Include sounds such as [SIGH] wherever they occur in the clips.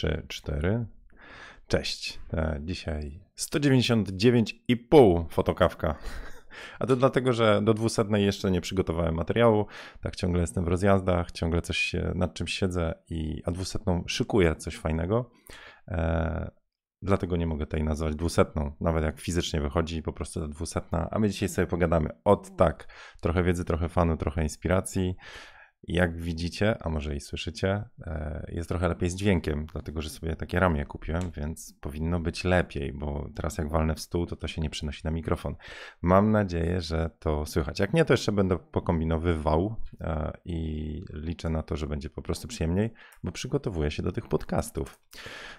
3, 4. Cześć. E, dzisiaj 199,5 fotokawka. A to dlatego, że do 200 jeszcze nie przygotowałem materiału. Tak ciągle jestem w rozjazdach, ciągle coś się, nad czymś siedzę i a 200 szykuję coś fajnego. E, dlatego nie mogę tej nazwać 200, nawet jak fizycznie wychodzi po prostu ta 200. A my dzisiaj sobie pogadamy od tak, trochę wiedzy, trochę fanu, trochę inspiracji. Jak widzicie, a może i słyszycie, e, jest trochę lepiej z dźwiękiem, dlatego że sobie takie ramię kupiłem, więc powinno być lepiej, bo teraz jak walnę w stół, to to się nie przynosi na mikrofon. Mam nadzieję, że to słychać. Jak nie, to jeszcze będę pokombinowywał e, i liczę na to, że będzie po prostu przyjemniej, bo przygotowuję się do tych podcastów.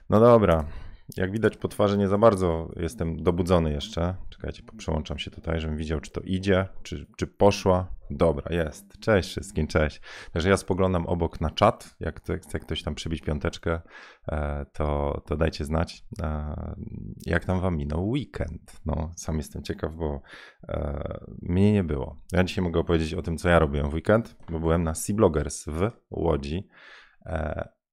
No dobra, jak widać po twarzy nie za bardzo jestem dobudzony jeszcze. Czekajcie, przełączam się tutaj, żebym widział, czy to idzie, czy, czy poszła. Dobra, jest. Cześć wszystkim, cześć. Także ja spoglądam obok na czat. Jak chce ktoś tam przybić piąteczkę, e, to, to dajcie znać, e, jak tam wam minął weekend. No, sam jestem ciekaw, bo e, mnie nie było. Ja dzisiaj mogę opowiedzieć o tym, co ja robiłem w weekend, bo byłem na Sea Bloggers w Łodzi.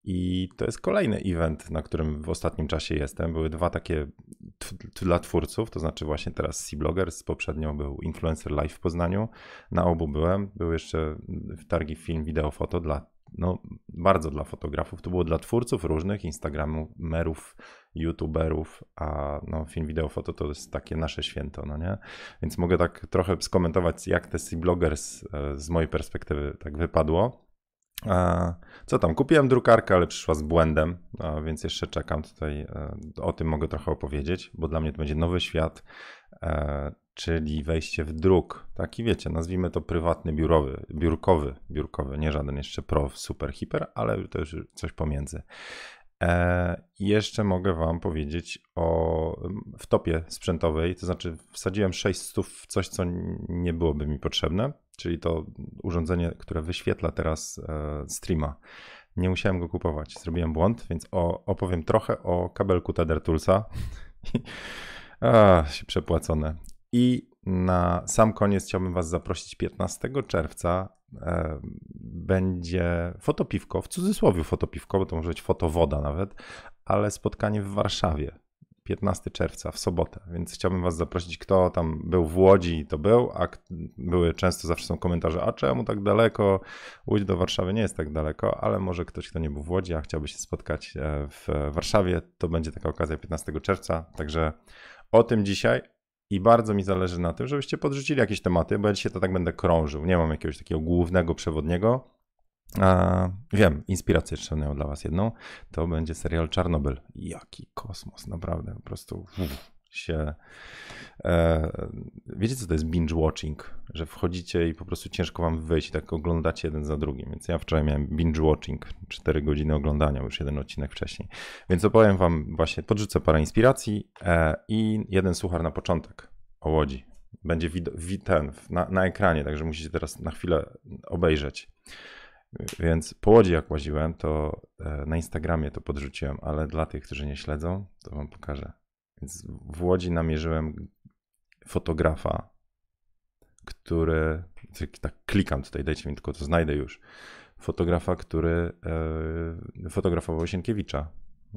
I to jest kolejny event, na którym w ostatnim czasie jestem. Były dwa takie dla twórców, to znaczy właśnie teraz Sea Bloggers, poprzednio był Influencer Live w Poznaniu. Na obu byłem. Był jeszcze targi film, wideo, foto dla, no bardzo dla fotografów. To było dla twórców różnych, instagramerów, youtuberów, a no film, wideo, foto to jest takie nasze święto, no nie? Więc mogę tak trochę skomentować, jak te Sea Bloggers e, z mojej perspektywy tak wypadło. Co tam? Kupiłem drukarkę, ale przyszła z błędem, więc jeszcze czekam tutaj. E, o tym mogę trochę opowiedzieć, bo dla mnie to będzie nowy świat, e, czyli wejście w druk. Taki wiecie, nazwijmy to prywatny, biurowy, biurkowy, biurkowy, nie żaden jeszcze pro, super, hiper, ale to już coś pomiędzy. E, jeszcze mogę Wam powiedzieć o wtopie sprzętowej, to znaczy wsadziłem 600 w coś, co nie byłoby mi potrzebne czyli to urządzenie, które wyświetla teraz e, streama. Nie musiałem go kupować, zrobiłem błąd, więc opowiem trochę o kabelku Tether Toolsa. [LAUGHS] A, się przepłacone. I na sam koniec chciałbym Was zaprosić 15 czerwca. E, będzie fotopiwko, w cudzysłowie fotopiwko, bo to może być fotowoda nawet, ale spotkanie w Warszawie. 15 czerwca w sobotę, więc chciałbym Was zaprosić, kto tam był w Łodzi, to był, a były często zawsze są komentarze, a czemu tak daleko? Łódź do Warszawy nie jest tak daleko, ale może ktoś, kto nie był w Łodzi, a chciałby się spotkać e, w Warszawie, to będzie taka okazja 15 czerwca, także o tym dzisiaj. I bardzo mi zależy na tym, żebyście podrzucili jakieś tematy, bo ja dzisiaj to tak będę krążył. Nie mam jakiegoś takiego głównego przewodniego, a, wiem, inspirację miał dla Was jedną. To będzie serial Czarnobyl. Jaki kosmos, naprawdę. Po prostu się. E, wiecie, co to jest binge watching? Że wchodzicie i po prostu ciężko Wam wyjść, tak oglądacie jeden za drugim. Więc ja wczoraj miałem binge watching, 4 godziny oglądania, już jeden odcinek wcześniej. Więc opowiem Wam właśnie, podrzucę parę inspiracji e, i jeden suchar na początek o łodzi. Będzie wid- ten na, na ekranie, także musicie teraz na chwilę obejrzeć. Więc po łodzi jak łaziłem, to e, na Instagramie to podrzuciłem, ale dla tych, którzy nie śledzą, to wam pokażę. Więc w Łodzi namierzyłem fotografa, który, tak klikam tutaj, dajcie mi tylko to znajdę już, fotografa, który e, fotografował Sienkiewicza.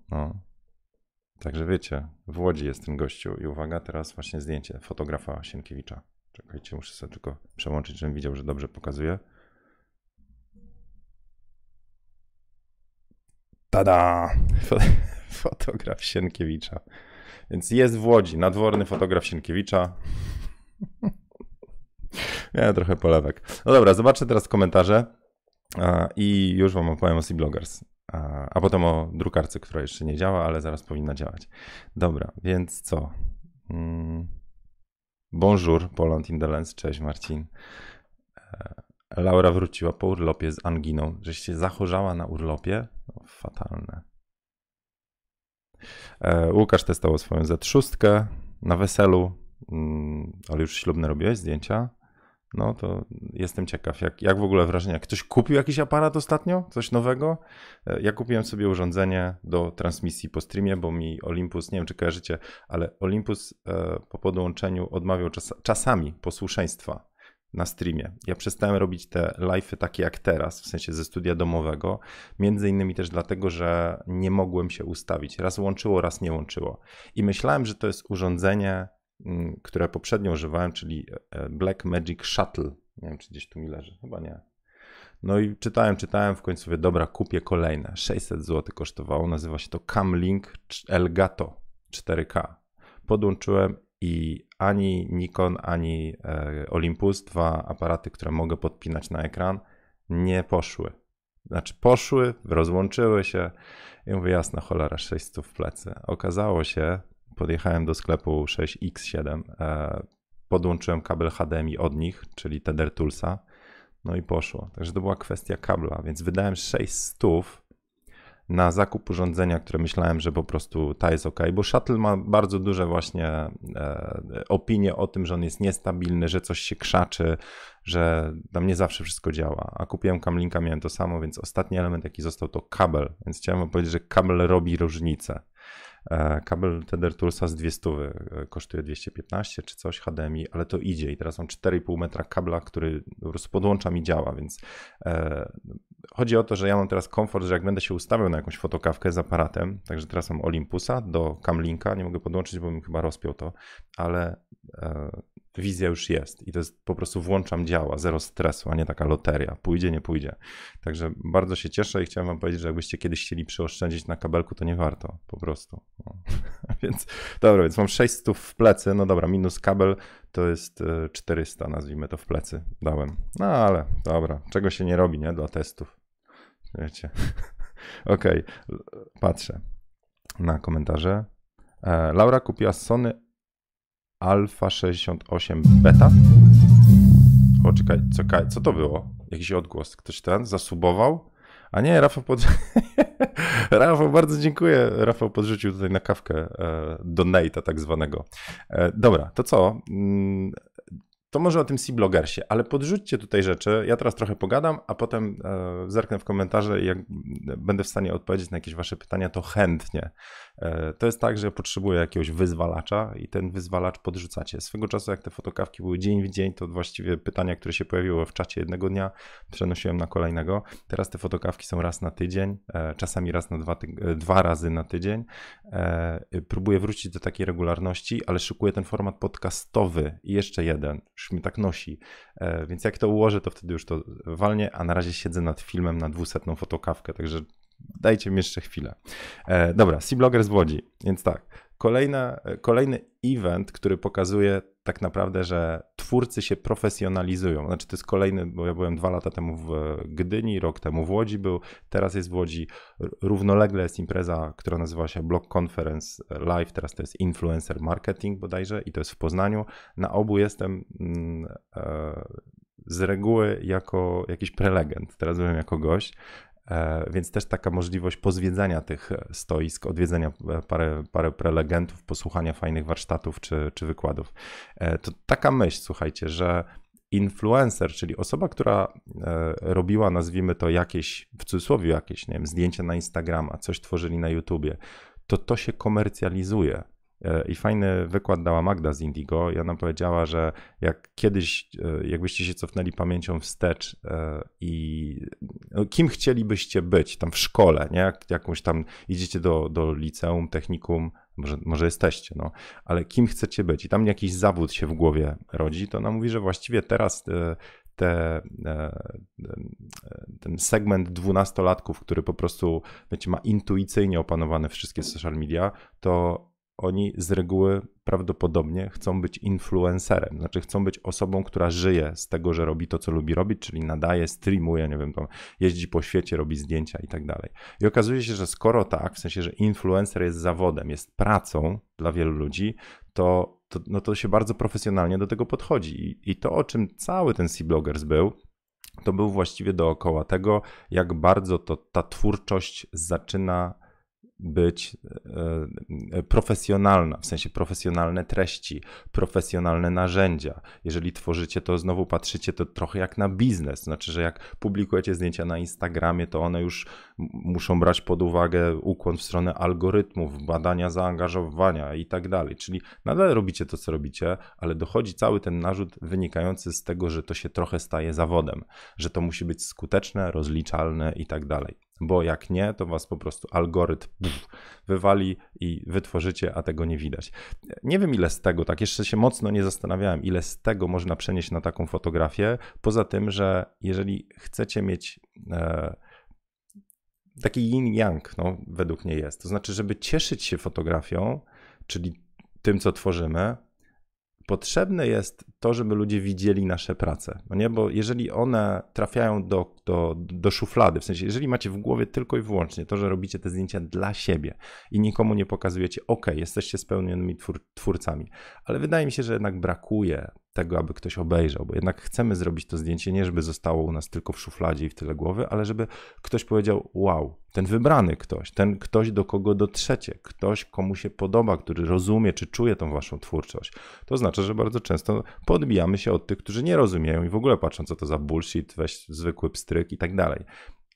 No. Także wiecie, w Łodzi jest ten gościu i uwaga, teraz właśnie zdjęcie fotografa Sienkiewicza. Czekajcie, muszę sobie tylko przełączyć, żebym widział, że dobrze pokazuje. Tada! [LAUGHS] Fotograf Sienkiewicza. Więc jest w Łodzi, nadworny fotograf Sienkiewicza. [LAUGHS] Miałem trochę polewek. No dobra, zobaczę teraz komentarze i już wam opowiem o C-Bloggers. A potem o drukarce, która jeszcze nie działa, ale zaraz powinna działać. Dobra, więc co? Mm. Bonjour, Poland in the Lens. Cześć Marcin. E, Laura wróciła po urlopie z anginą. Żeś się zachorzała na urlopie? Fatalne. E, Łukasz testował swoją Z6 na weselu, mm, ale już ślubne robiłeś zdjęcia. No to jestem ciekaw, jak, jak w ogóle wrażenie. Ktoś kupił jakiś aparat ostatnio? Coś nowego? E, ja kupiłem sobie urządzenie do transmisji po streamie, bo mi Olympus, nie wiem czy kojarzycie, ale Olympus e, po podłączeniu odmawiał czas, czasami posłuszeństwa na streamie. Ja przestałem robić te live'y takie jak teraz, w sensie ze studia domowego, między innymi też dlatego, że nie mogłem się ustawić. Raz łączyło, raz nie łączyło. I myślałem, że to jest urządzenie, mm, które poprzednio używałem, czyli e, Black Magic Shuttle. Nie wiem, czy gdzieś tu mi leży, chyba nie. No i czytałem, czytałem, w końcu mówię, dobra, kupię kolejne. 600 zł kosztowało, nazywa się to Camlink Elgato 4K. Podłączyłem i ani Nikon, ani e, Olympus, dwa aparaty, które mogę podpinać na ekran, nie poszły. Znaczy poszły, rozłączyły się i mówię, jasna cholera, 600 w plecy. Okazało się, podjechałem do sklepu 6X7, e, podłączyłem kabel HDMI od nich, czyli Tether Toolsa, no i poszło. Także to była kwestia kabla, więc wydałem 600 na zakup urządzenia, które myślałem, że po prostu ta jest ok, bo Shuttle ma bardzo duże właśnie e, opinie o tym, że on jest niestabilny, że coś się krzaczy, że tam nie zawsze wszystko działa. A kupiłem Camlinka, miałem to samo, więc ostatni element, jaki został, to kabel. Więc chciałem powiedzieć, że kabel robi różnicę. E, kabel Tether Toolsa z 200 e, kosztuje 215 czy coś HDMI, ale to idzie i teraz mam 4,5 metra kabla, który po prostu podłączam i działa, więc e, chodzi o to, że ja mam teraz komfort, że jak będę się ustawiał na jakąś fotokawkę z aparatem, także teraz mam Olympusa do Camlinka, nie mogę podłączyć, bo bym chyba rozpiął to, ale wizja już jest i to jest po prostu włączam działa, zero stresu, a nie taka loteria, pójdzie, nie pójdzie. Także bardzo się cieszę i chciałem wam powiedzieć, że jakbyście kiedyś chcieli przyoszczędzić na kabelku, to nie warto, po prostu. No. [LAUGHS] więc dobra, więc mam 600 w plecy, no dobra, minus kabel to jest 400, e, nazwijmy to w plecy, dałem. No ale dobra, czego się nie robi, nie, dla testów. Wiecie. [LAUGHS] Okej, okay. patrzę na komentarze. E, Laura kupiła Sony Alfa 68 Beta. O, czekaj, czekaj, co to było? Jakiś odgłos. Ktoś ten zasubował? A nie, Rafał pod... [LAUGHS] Rafał, bardzo dziękuję. Rafał podrzucił tutaj na kawkę e, donate'a tak zwanego. E, dobra, to co? Mm, to może o tym C-Blogersie, ale podrzućcie tutaj rzeczy. Ja teraz trochę pogadam, a potem e, zerknę w komentarze i jak będę w stanie odpowiedzieć na jakieś wasze pytania, to chętnie. E, to jest tak, że potrzebuję jakiegoś wyzwalacza i ten wyzwalacz podrzucacie. Swego czasu, jak te fotokawki były dzień w dzień, to właściwie pytania, które się pojawiły w czacie jednego dnia, przenosiłem na kolejnego. Teraz te fotokawki są raz na tydzień, e, czasami raz na dwa, e, dwa razy na tydzień. Próbuję wrócić do takiej regularności, ale szykuję ten format podcastowy i jeszcze jeden. Już mi tak nosi. Więc jak to ułożę, to wtedy już to walnie, a na razie siedzę nad filmem na dwusetną fotokawkę, także dajcie mi jeszcze chwilę. E, dobra, C-Blogger z Łodzi, więc tak. Kolejna, kolejny event, który pokazuje tak naprawdę, że twórcy się profesjonalizują. Znaczy to jest kolejny, bo ja byłem dwa lata temu w Gdyni, rok temu w Łodzi był, teraz jest w Łodzi. Równolegle jest impreza, która nazywa się Blog Conference Live, teraz to jest Influencer Marketing bodajże i to jest w Poznaniu. Na obu jestem mm, e, z reguły jako jakiś prelegent, teraz byłem jako gość. E, więc też taka możliwość pozwiedzania tych stoisk, odwiedzenia e, parę, parę prelegentów, posłuchania fajnych warsztatów czy, czy wykładów. E, to taka myśl, słuchajcie, że influencer, czyli osoba, która robiła, nazwijmy to jakieś, w cudzysłowie jakieś, nie wiem, zdjęcia na Instagrama, coś tworzyli na YouTubie, to to się komercjalizuje. E, I fajny wykład dała Magda z Indigo i ona powiedziała, że jak kiedyś, e, jakbyście się cofnęli pamięcią wstecz e, i no, kim chcielibyście być tam w szkole, nie? Jak, jakąś tam idziecie do, do liceum, technikum, może, może jesteście, no, ale kim chcecie być? I tam jakiś zawód się w głowie rodzi, to ona mówi, że właściwie teraz te, ten segment dwunastolatków, który po prostu wiecie, ma intuicyjnie opanowane wszystkie social media, to oni z reguły prawdopodobnie chcą być influencerem, znaczy chcą być osobą, która żyje z tego, że robi to, co lubi robić, czyli nadaje, streamuje, nie wiem, tam jeździ po świecie, robi zdjęcia i tak dalej. I okazuje się, że skoro tak, w sensie, że influencer jest zawodem, jest pracą dla wielu ludzi, to, to, no to się bardzo profesjonalnie do tego podchodzi. I, i to, o czym cały ten C-Bloggers był, to był właściwie dookoła tego, jak bardzo to ta twórczość zaczyna być e, profesjonalna, w sensie profesjonalne treści, profesjonalne narzędzia. Jeżeli tworzycie, to znowu patrzycie to trochę jak na biznes. Znaczy, że jak publikujecie zdjęcia na Instagramie, to one już muszą brać pod uwagę ukłon w stronę algorytmów, badania zaangażowania i tak dalej. Czyli nadal robicie to, co robicie, ale dochodzi cały ten narzut wynikający z tego, że to się trochę staje zawodem, że to musi być skuteczne, rozliczalne i tak dalej bo jak nie, to was po prostu algorytm pff, wywali i wytworzycie, a tego nie widać. Nie wiem ile z tego, tak jeszcze się mocno nie zastanawiałem, ile z tego można przenieść na taką fotografię, poza tym, że jeżeli chcecie mieć e, taki yin-yang, no, według mnie jest, to znaczy, żeby cieszyć się fotografią, czyli tym, co tworzymy, potrzebne jest to, żeby ludzie widzieli nasze prace. No nie? Bo jeżeli one trafiają do, do, do szuflady, w sensie, jeżeli macie w głowie tylko i wyłącznie to, że robicie te zdjęcia dla siebie i nikomu nie pokazujecie, ok, jesteście spełnionymi twór, twórcami, ale wydaje mi się, że jednak brakuje tego, aby ktoś obejrzał, bo jednak chcemy zrobić to zdjęcie nie, żeby zostało u nas tylko w szufladzie i w tyle głowy, ale żeby ktoś powiedział: Wow, ten wybrany ktoś, ten ktoś, do kogo dotrzecie, ktoś, komu się podoba, który rozumie czy czuje tą waszą twórczość. To znaczy, że bardzo często podbijamy się od tych, którzy nie rozumieją i w ogóle patrzą, co to za bullshit, weź zwykły pstryk i tak dalej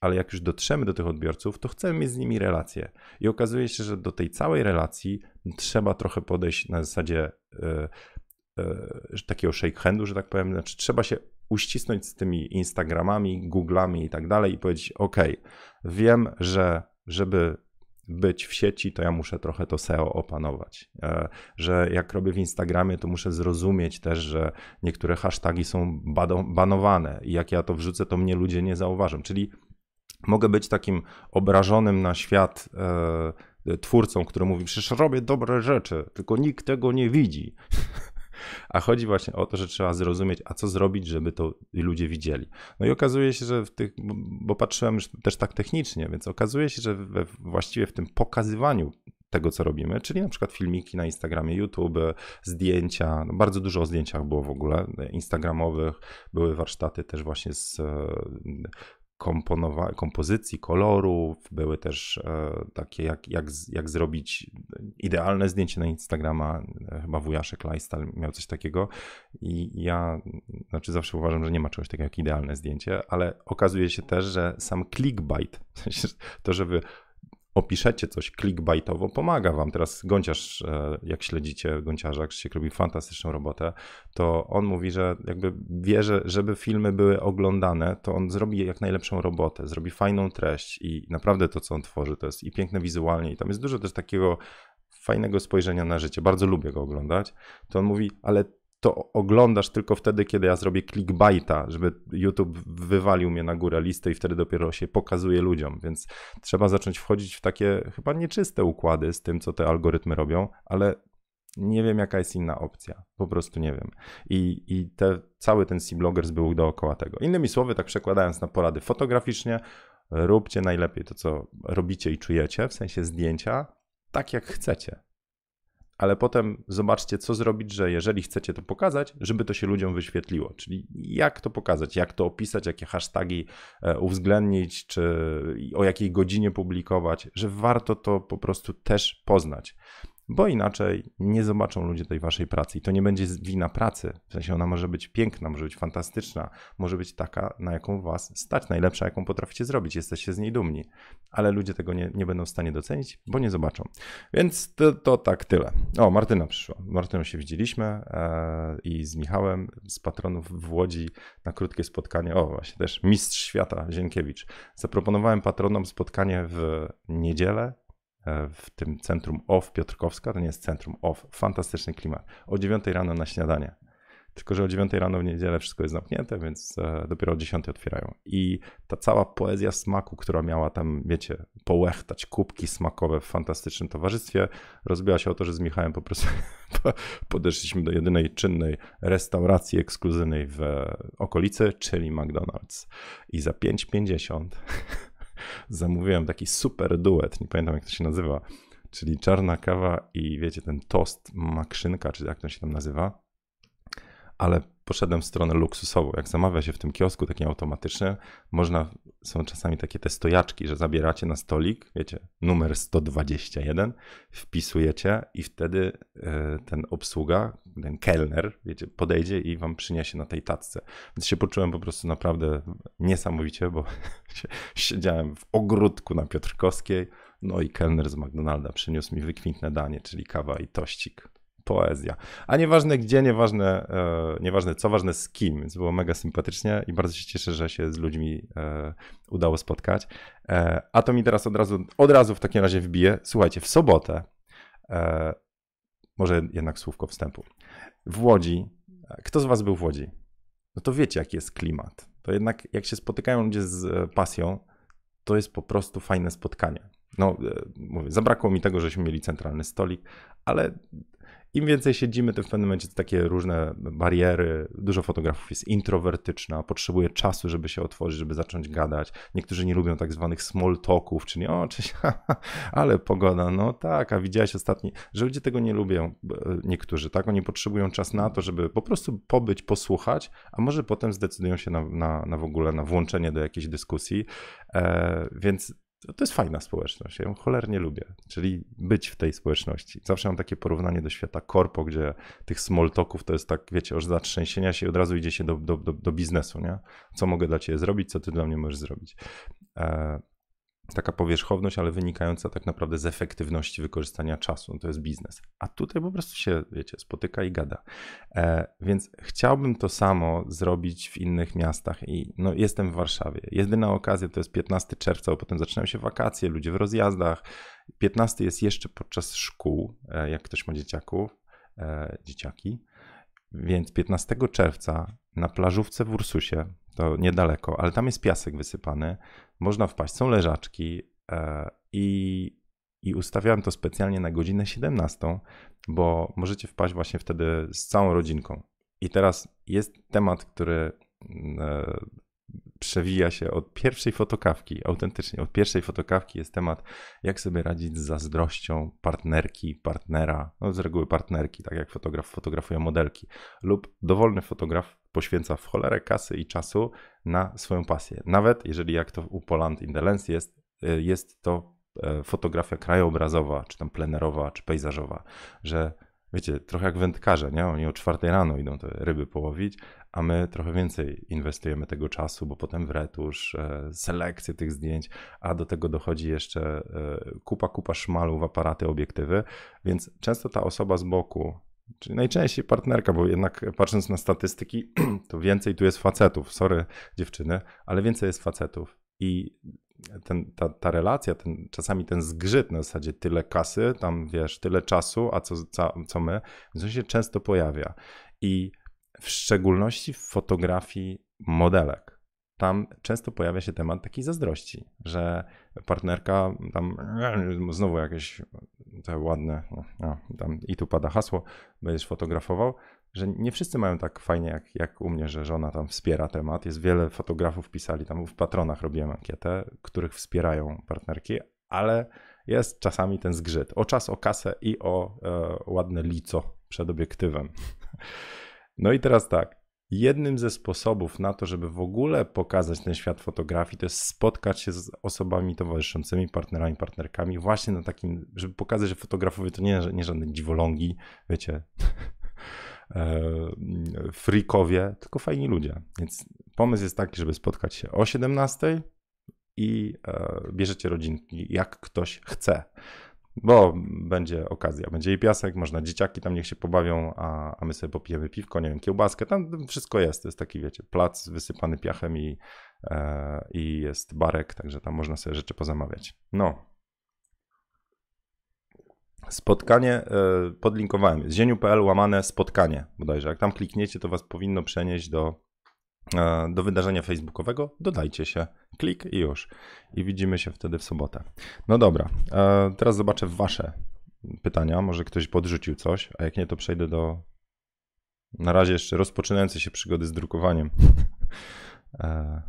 ale jak już dotrzemy do tych odbiorców, to chcemy mieć z nimi relację. I okazuje się, że do tej całej relacji trzeba trochę podejść na zasadzie yy, yy, takiego shake handu, że tak powiem. Znaczy, trzeba się uścisnąć z tymi Instagramami, Googlami i tak dalej i powiedzieć: OK, wiem, że żeby być w sieci, to ja muszę trochę to SEO opanować. E, że jak robię w Instagramie, to muszę zrozumieć też, że niektóre hasztagi są banowane i jak ja to wrzucę, to mnie ludzie nie zauważą. Czyli mogę być takim obrażonym na świat e, twórcą, który mówi: Przecież robię dobre rzeczy, tylko nikt tego nie widzi. [LAUGHS] A chodzi właśnie o to, że trzeba zrozumieć, a co zrobić, żeby to ludzie widzieli. No i okazuje się, że w tych, bo patrzyłem już też tak technicznie, więc okazuje się, że we, właściwie w tym pokazywaniu tego, co robimy, czyli na przykład filmiki na Instagramie, YouTube, zdjęcia, no bardzo dużo o zdjęciach było w ogóle, instagramowych, były warsztaty też właśnie z komponowa- kompozycji, kolorów, były też e, takie jak, jak, jak zrobić idealne zdjęcie na Instagrama, e, chyba wujaszek Lifestyle miał coś takiego. I ja znaczy zawsze uważam, że nie ma czegoś takiego jak idealne zdjęcie, ale okazuje się też, że sam clickbait, to żeby opiszecie coś clickbaitowo, pomaga wam. Teraz Gąciarz, e, jak śledzicie Gąciarza, Krzysiek robi fantastyczną robotę, to on mówi, że jakby wie, że żeby filmy były oglądane, to on zrobi jak najlepszą robotę, zrobi fajną treść i naprawdę to, co on tworzy, to jest i piękne wizualnie i tam jest dużo też takiego fajnego spojrzenia na życie. Bardzo lubię go oglądać. To on mówi, ale to oglądasz tylko wtedy, kiedy ja zrobię clickbaita, żeby YouTube wywalił mnie na górę listy i wtedy dopiero się pokazuje ludziom, więc trzeba zacząć wchodzić w takie chyba nieczyste układy z tym, co te algorytmy robią, ale nie wiem, jaka jest inna opcja. Po prostu nie wiem. I, i te, cały ten C-Bloggers był dookoła tego. Innymi słowy, tak przekładając na porady fotograficznie, róbcie najlepiej to, co robicie i czujecie, w sensie zdjęcia, tak jak chcecie ale potem zobaczcie, co zrobić, że jeżeli chcecie to pokazać, żeby to się ludziom wyświetliło. Czyli jak to pokazać, jak to opisać, jakie hasztagi e, uwzględnić, czy o jakiej godzinie publikować, że warto to po prostu też poznać bo inaczej nie zobaczą ludzie tej waszej pracy i to nie będzie wina pracy. W sensie ona może być piękna, może być fantastyczna, może być taka, na jaką was stać, najlepsza, jaką potraficie zrobić, jesteście z niej dumni, ale ludzie tego nie, nie będą w stanie docenić, bo nie zobaczą. Więc to, to tak tyle. O, Martyna przyszła. Martyną się widzieliśmy e, i z Michałem, z patronów w Łodzi na krótkie spotkanie. O, właśnie też mistrz świata Zienkiewicz. Zaproponowałem patronom spotkanie w niedzielę w tym centrum OFF Piotrkowska, to nie jest centrum OFF, fantastyczny klimat. O 9 rano na śniadanie. Tylko, że o 9 rano w niedzielę wszystko jest zamknięte, więc e, dopiero o 10 otwierają. I ta cała poezja smaku, która miała tam, wiecie, połechtać kubki smakowe w fantastycznym towarzystwie, rozbiła się o to, że z Michałem po prostu [LAUGHS] podeszliśmy do jedynej czynnej restauracji ekskluzywnej w okolicy, czyli McDonald's. I za 5,50 [LAUGHS] zamówiłem taki super duet, nie pamiętam jak to się nazywa, czyli czarna kawa i wiecie, ten tost makrzynka, czy jak to się tam nazywa. Ale poszedłem w stronę luksusową. Jak zamawia się w tym kiosku takim automatycznym, można, są czasami takie te stojaczki, że zabieracie na stolik, wiecie, numer 121, wpisujecie i wtedy e, ten obsługa, ten kelner, wiecie, podejdzie i wam przyniesie na tej tacce. Więc się poczułem po prostu naprawdę niesamowicie, bo [LAUGHS] siedziałem w ogródku na Piotrkowskiej, no i kelner z McDonalda przyniósł mi wykwintne danie, czyli kawa i tościk poezja. A nieważne gdzie, nieważne, e, nieważne co, ważne z kim. Więc było mega sympatycznie i bardzo się cieszę, że się z ludźmi e, udało spotkać. E, a to mi teraz od razu, od razu w takim razie wbije. Słuchajcie, w sobotę, e, może jednak słówko wstępu. W Łodzi, kto z was był w Łodzi? No to wiecie, jaki jest klimat. To jednak jak się spotykają ludzie z e, pasją, to jest po prostu fajne spotkanie. No, e, mówię, zabrakło mi tego, żeśmy mieli centralny stolik, ale im więcej siedzimy, tym w pewnym momencie takie różne bariery. Dużo fotografów jest introwertyczna, potrzebuje czasu, żeby się otworzyć, żeby zacząć gadać. Niektórzy nie lubią tak zwanych small talków, czyli o, cześć, [LAUGHS] ale pogoda, no tak, a widziałeś ostatni, że ludzie tego nie lubią, niektórzy, tak? Oni potrzebują czas na to, żeby po prostu pobyć, posłuchać, a może potem zdecydują się na, na, na w ogóle na włączenie do jakiejś dyskusji. E, więc to jest fajna społeczność. Ja ją cholernie lubię, czyli być w tej społeczności. Zawsze mam takie porównanie do świata korpo, gdzie tych small talków to jest tak, wiecie, już zatrzęsienia się i od razu idzie się do, do, do, do biznesu, nie? Co mogę dla ciebie zrobić, co ty dla mnie możesz zrobić. E, taka powierzchowność, ale wynikająca tak naprawdę z efektywności wykorzystania czasu. No to jest biznes. A tutaj po prostu się, wiecie, spotyka i gada. E, więc chciałbym to samo zrobić w innych miastach i no, jestem w Warszawie. Jedyna okazja to jest 15 czerwca, bo potem zaczynają się wakacje, ludzie w rozjazdach. 15 jest jeszcze podczas szkół, e, jak ktoś ma dzieciaków, e, dzieciaki. Więc 15 czerwca na plażówce w Ursusie, to niedaleko, ale tam jest piasek wysypany, można wpaść, są leżaczki e, i, i ustawiałem to specjalnie na godzinę 17, bo możecie wpaść właśnie wtedy z całą rodzinką. I teraz jest temat, który e, przewija się od pierwszej fotokawki, autentycznie od pierwszej fotokawki jest temat, jak sobie radzić z zazdrością partnerki, partnera, no z reguły partnerki, tak jak fotograf fotografuje modelki, lub dowolny fotograf poświęca w cholerę kasy i czasu na swoją pasję. Nawet jeżeli jak to u Poland in the Lens jest, y, jest to e, fotografia krajobrazowa, czy tam plenerowa, czy pejzażowa, że wiecie, trochę jak wędkarze, nie? Oni o czwartej rano idą te ryby połowić, a my trochę więcej inwestujemy tego czasu, bo potem w retusz, e, selekcję tych zdjęć, a do tego dochodzi jeszcze e, kupa, kupa szmalu w aparaty, obiektywy, więc często ta osoba z boku, czyli najczęściej partnerka, bo jednak patrząc na statystyki, [CLEARS THROAT] to więcej tu jest facetów, sorry dziewczyny, ale więcej jest facetów i ten, ta, ta relacja, ten, czasami ten zgrzyt na zasadzie tyle kasy, tam wiesz, tyle czasu, a co, co, co my, to się często pojawia. I w szczególności w fotografii modelek. Tam często pojawia się temat takiej zazdrości, że partnerka tam znowu jakieś te ładne, no, tam i tu pada hasło, będziesz fotografował, że nie wszyscy mają tak fajnie jak, jak u mnie, że żona tam wspiera temat. Jest wiele fotografów pisali, tam w patronach robiłem ankietę, których wspierają partnerki, ale jest czasami ten zgrzyt o czas, o kasę i o e, ładne lico przed obiektywem. [LAUGHS] No i teraz tak. Jednym ze sposobów na to, żeby w ogóle pokazać ten świat fotografii, to jest spotkać się z osobami towarzyszącymi, partnerami, partnerkami, właśnie na takim, żeby pokazać, że fotografowie to nie, nie żadne dziwolągi, wiecie, [LAUGHS] e, freakowie, tylko fajni ludzie. Więc pomysł jest taki, żeby spotkać się o 17 i e, bierzecie rodzinki, jak ktoś chce bo będzie okazja, będzie i piasek, można dzieciaki tam niech się pobawią, a, a my sobie popijemy piwko, nie wiem, kiełbaskę, tam wszystko jest, to jest taki, wiecie, plac wysypany piachem i, e, i jest barek, także tam można sobie rzeczy pozamawiać. No. Spotkanie e, podlinkowałem, zieniu.pl łamane spotkanie bodajże, jak tam klikniecie, to was powinno przenieść do do wydarzenia facebookowego, dodajcie się, klik i już. I widzimy się wtedy w sobotę. No dobra, e, teraz zobaczę wasze pytania. Może ktoś podrzucił coś, a jak nie, to przejdę do na razie jeszcze rozpoczynającej się przygody z drukowaniem. [LAUGHS] E,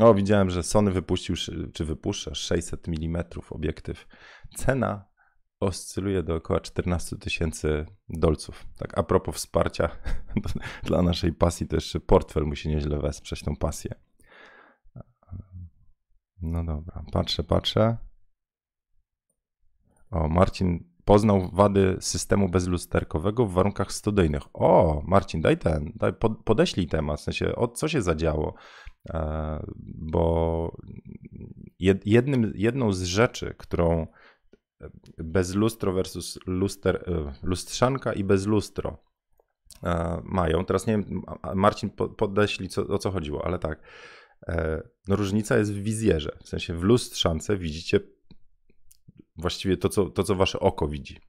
o, widziałem, że Sony wypuścił, czy wypuszcza 600 mm obiektyw. Cena oscyluje do około 14 tysięcy dolców. Tak, a propos wsparcia [LAUGHS] dla naszej pasji, to jeszcze portfel musi nieźle wesprzeć tą pasję. No dobra, patrzę, patrzę. O, Marcin poznał wady systemu bezlusterkowego w warunkach studyjnych. O, Marcin, daj ten, daj, podeślij temat, w sensie, o, co się zadziało, e, bo jednym, jedną z rzeczy, którą bez lustro versus luster, e, lustrzanka i bez lustro e, mają. Teraz nie wiem, Marcin podeślij co, o co chodziło, ale tak. No różnica jest w wizjerze, w sensie w lustrzance widzicie właściwie to, co, to, co wasze oko widzi.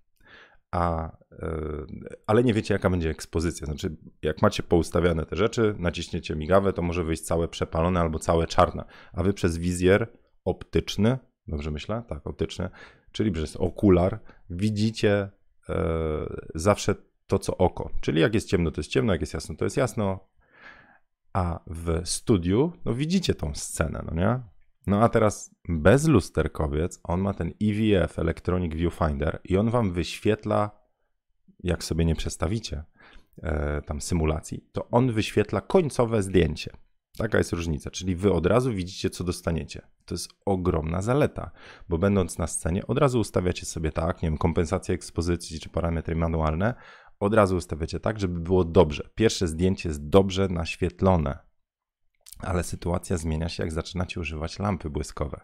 A, e, ale nie wiecie, jaka będzie ekspozycja. Znaczy, jak macie poustawiane te rzeczy, naciśniecie migawę, to może wyjść całe przepalone albo całe czarne. A wy przez wizjer optyczny, dobrze myślę? Tak, optyczny, czyli przez okular, widzicie e, zawsze to, co oko. Czyli jak jest ciemno, to jest ciemno, jak jest jasno, to jest jasno. A w studiu, no widzicie tą scenę, no nie? No a teraz bez lusterkowiec, on ma ten EVF, Electronic Viewfinder, i on wam wyświetla, jak sobie nie przestawicie e, tam symulacji, to on wyświetla końcowe zdjęcie. Taka jest różnica, czyli wy od razu widzicie, co dostaniecie. To jest ogromna zaleta, bo będąc na scenie, od razu ustawiacie sobie tak, nie wiem, kompensację ekspozycji czy parametry manualne, od razu ustawiacie tak, żeby było dobrze. Pierwsze zdjęcie jest dobrze naświetlone, ale sytuacja zmienia się, jak zaczynacie używać lampy błyskowe.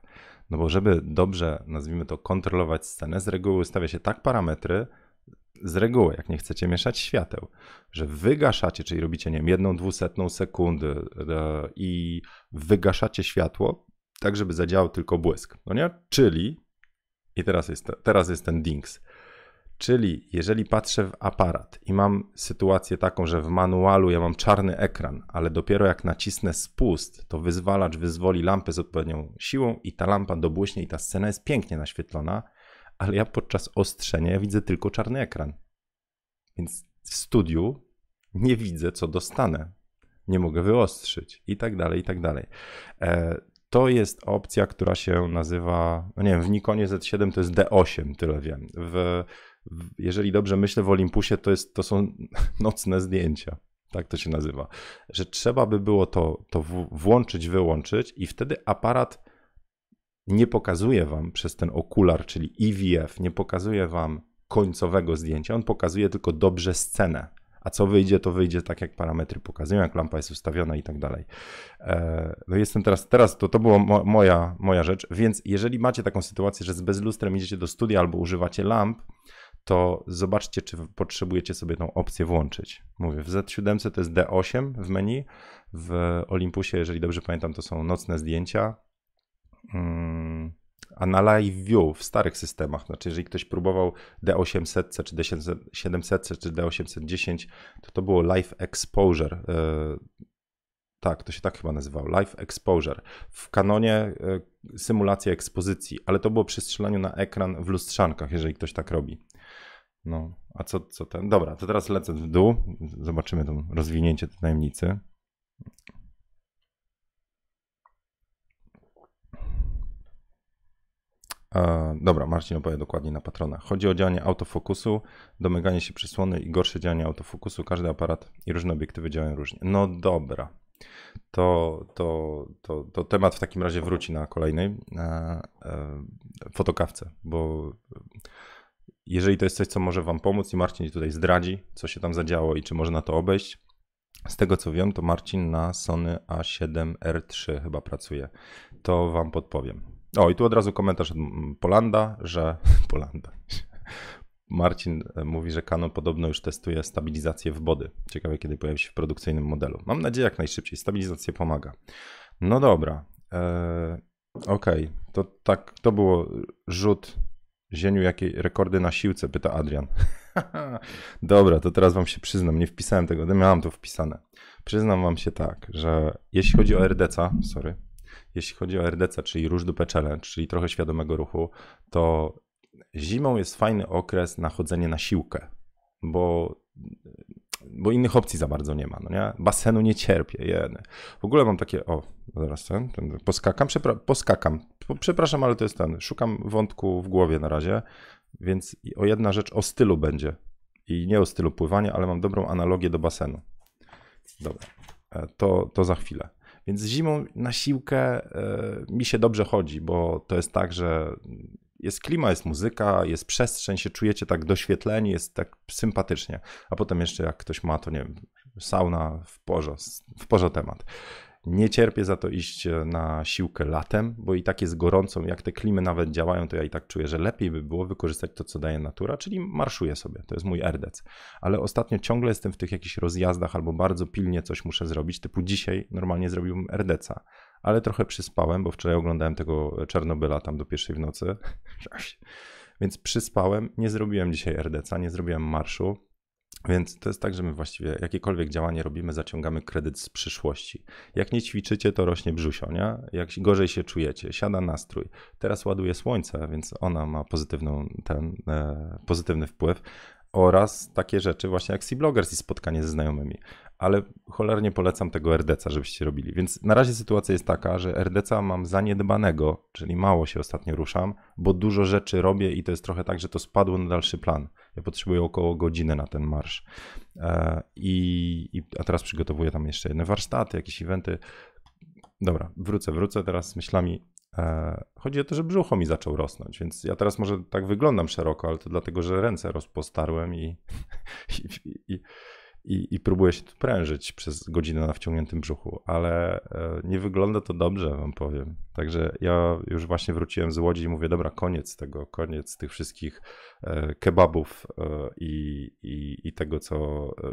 No bo żeby dobrze, nazwijmy to, kontrolować scenę, z reguły ustawia się tak parametry, z reguły, jak nie chcecie mieszać świateł, że wygaszacie, czyli robicie, nie wiem, jedną, dwusetną sekundy e, i wygaszacie światło, tak żeby zadziałał tylko błysk, no nie? Czyli, i teraz jest, teraz jest ten dings, Czyli jeżeli patrzę w aparat i mam sytuację taką, że w manualu ja mam czarny ekran, ale dopiero jak nacisnę spust, to wyzwalacz wyzwoli lampę z odpowiednią siłą i ta lampa dobłyśnie i ta scena jest pięknie naświetlona, ale ja podczas ostrzenia ja widzę tylko czarny ekran. Więc w studiu nie widzę, co dostanę. Nie mogę wyostrzyć i tak dalej, i tak dalej. E, to jest opcja, która się nazywa, no nie wiem, w Nikonie Z7 to jest D8, tyle wiem. W jeżeli dobrze myślę, w Olympusie to, jest, to są [LAUGHS] nocne zdjęcia. Tak to się nazywa. Że trzeba by było to, to włączyć, wyłączyć, i wtedy aparat nie pokazuje wam przez ten okular, czyli EVF, nie pokazuje wam końcowego zdjęcia, on pokazuje tylko dobrze scenę. A co wyjdzie, to wyjdzie tak, jak parametry pokazują, jak lampa jest ustawiona i tak dalej. E, no jestem teraz, teraz to, to była moja, moja rzecz, więc jeżeli macie taką sytuację, że z bezlustrem idziecie do studia albo używacie lamp, to zobaczcie, czy potrzebujecie sobie tą opcję włączyć. Mówię, w Z7 to jest D8 w menu, w Olympusie, jeżeli dobrze pamiętam, to są nocne zdjęcia. A na Live View w starych systemach, znaczy jeżeli ktoś próbował D800 czy D700 czy D810, to to było Live Exposure. E, tak, to się tak chyba nazywało, Live Exposure. W kanonie symulacja ekspozycji, ale to było przy strzelaniu na ekran w lustrzankach, jeżeli ktoś tak robi. No, a co, co ten? Dobra, to teraz lecę w dół. Zobaczymy to rozwinięcie tej tajemnicy. Dobra, Marcin opowie dokładnie na patrona. Chodzi o działanie autofokusu, domykanie się przysłony i gorsze działanie autofokusu. Każdy aparat i różne obiektywy działają różnie. No dobra. To, to, to, to temat w takim razie wróci na kolejnej e, e, fotokawce, bo jeżeli to jest coś, co może Wam pomóc i Marcin tutaj zdradzi, co się tam zadziało i czy można to obejść, z tego co wiem, to Marcin na Sony A7R3 chyba pracuje. To Wam podpowiem. O, i tu od razu komentarz od Polanda, że. [LAUGHS] Polanda. Marcin e, mówi, że Canon podobno już testuje stabilizację w body. Ciekawe, kiedy pojawi się w produkcyjnym modelu. Mam nadzieję, jak najszybciej. Stabilizacja pomaga. No dobra. Eee, Okej, okay. to tak, to było rzut Zieniu, jakie rekordy na siłce? Pyta Adrian. [LAUGHS] Dobra, to teraz wam się przyznam, nie wpisałem tego, miałem to wpisane. Przyznam wam się tak, że jeśli chodzi o RDC, sorry, jeśli chodzi o RDC, czyli Róż Dupę Challenge, czyli trochę świadomego ruchu, to zimą jest fajny okres na chodzenie na siłkę, bo bo innych opcji za bardzo nie ma, no nie? Basenu nie cierpię. W ogóle mam takie, o, zaraz ten, ten poskakam, przepra poskakam, przepraszam, ale to jest ten, szukam wątku w głowie na razie, więc o jedna rzecz o stylu będzie. I nie o stylu pływania, ale mam dobrą analogię do basenu. Dobra, e, to, to za chwilę. Więc zimą na siłkę mi się dobrze chodzi, bo to jest tak, że jest klima, jest muzyka, jest przestrzeń, się czujecie tak doświetleni, jest tak sympatycznie. A potem jeszcze jak ktoś ma, to nie wiem, sauna w porze, w porze temat. Nie cierpię za to iść na siłkę latem, bo i tak jest gorąco. Jak te klimy nawet działają, to ja i tak czuję, że lepiej by było wykorzystać to, co daje natura, czyli marszuję sobie. To jest mój erdec. Ale ostatnio ciągle jestem w tych jakichś rozjazdach albo bardzo pilnie coś muszę zrobić. Typu dzisiaj normalnie zrobiłbym erdeca, ale trochę przyspałem, bo wczoraj oglądałem tego Czernobyla tam do pierwszej w nocy. [LAUGHS] Więc przyspałem, nie zrobiłem dzisiaj RDC, nie zrobiłem marszu. Więc to jest tak, że my właściwie jakiekolwiek działanie robimy, zaciągamy kredyt z przyszłości. Jak nie ćwiczycie, to rośnie brzusio, nie? Jak gorzej się czujecie, siada nastrój. Teraz ładuje słońce, więc ona ma pozytywną, ten, e, pozytywny wpływ. Oraz takie rzeczy właśnie jak Sea-Bloggers i spotkanie ze znajomymi ale cholernie polecam tego RDC, żebyście robili. Więc na razie sytuacja jest taka, że RDC mam zaniedbanego, czyli mało się ostatnio ruszam, bo dużo rzeczy robię i to jest trochę tak, że to spadło na dalszy plan. Ja potrzebuję około godziny na ten marsz. E, I, i a teraz przygotowuję tam jeszcze jedne warsztaty, jakieś eventy. Dobra, wrócę, wrócę teraz z myślami. E, chodzi o to, że brzucho mi zaczął rosnąć, więc ja teraz może tak wyglądam szeroko, ale to dlatego, że ręce rozpostarłem i, [LAUGHS] i, i i, i próbuję się tu prężyć przez godzinę na wciągniętym brzuchu, ale e, nie wygląda to dobrze, wam powiem. Także ja już właśnie wróciłem z Łodzi i mówię, dobra, koniec tego, koniec tych wszystkich e, kebabów e, i, i, i tego, co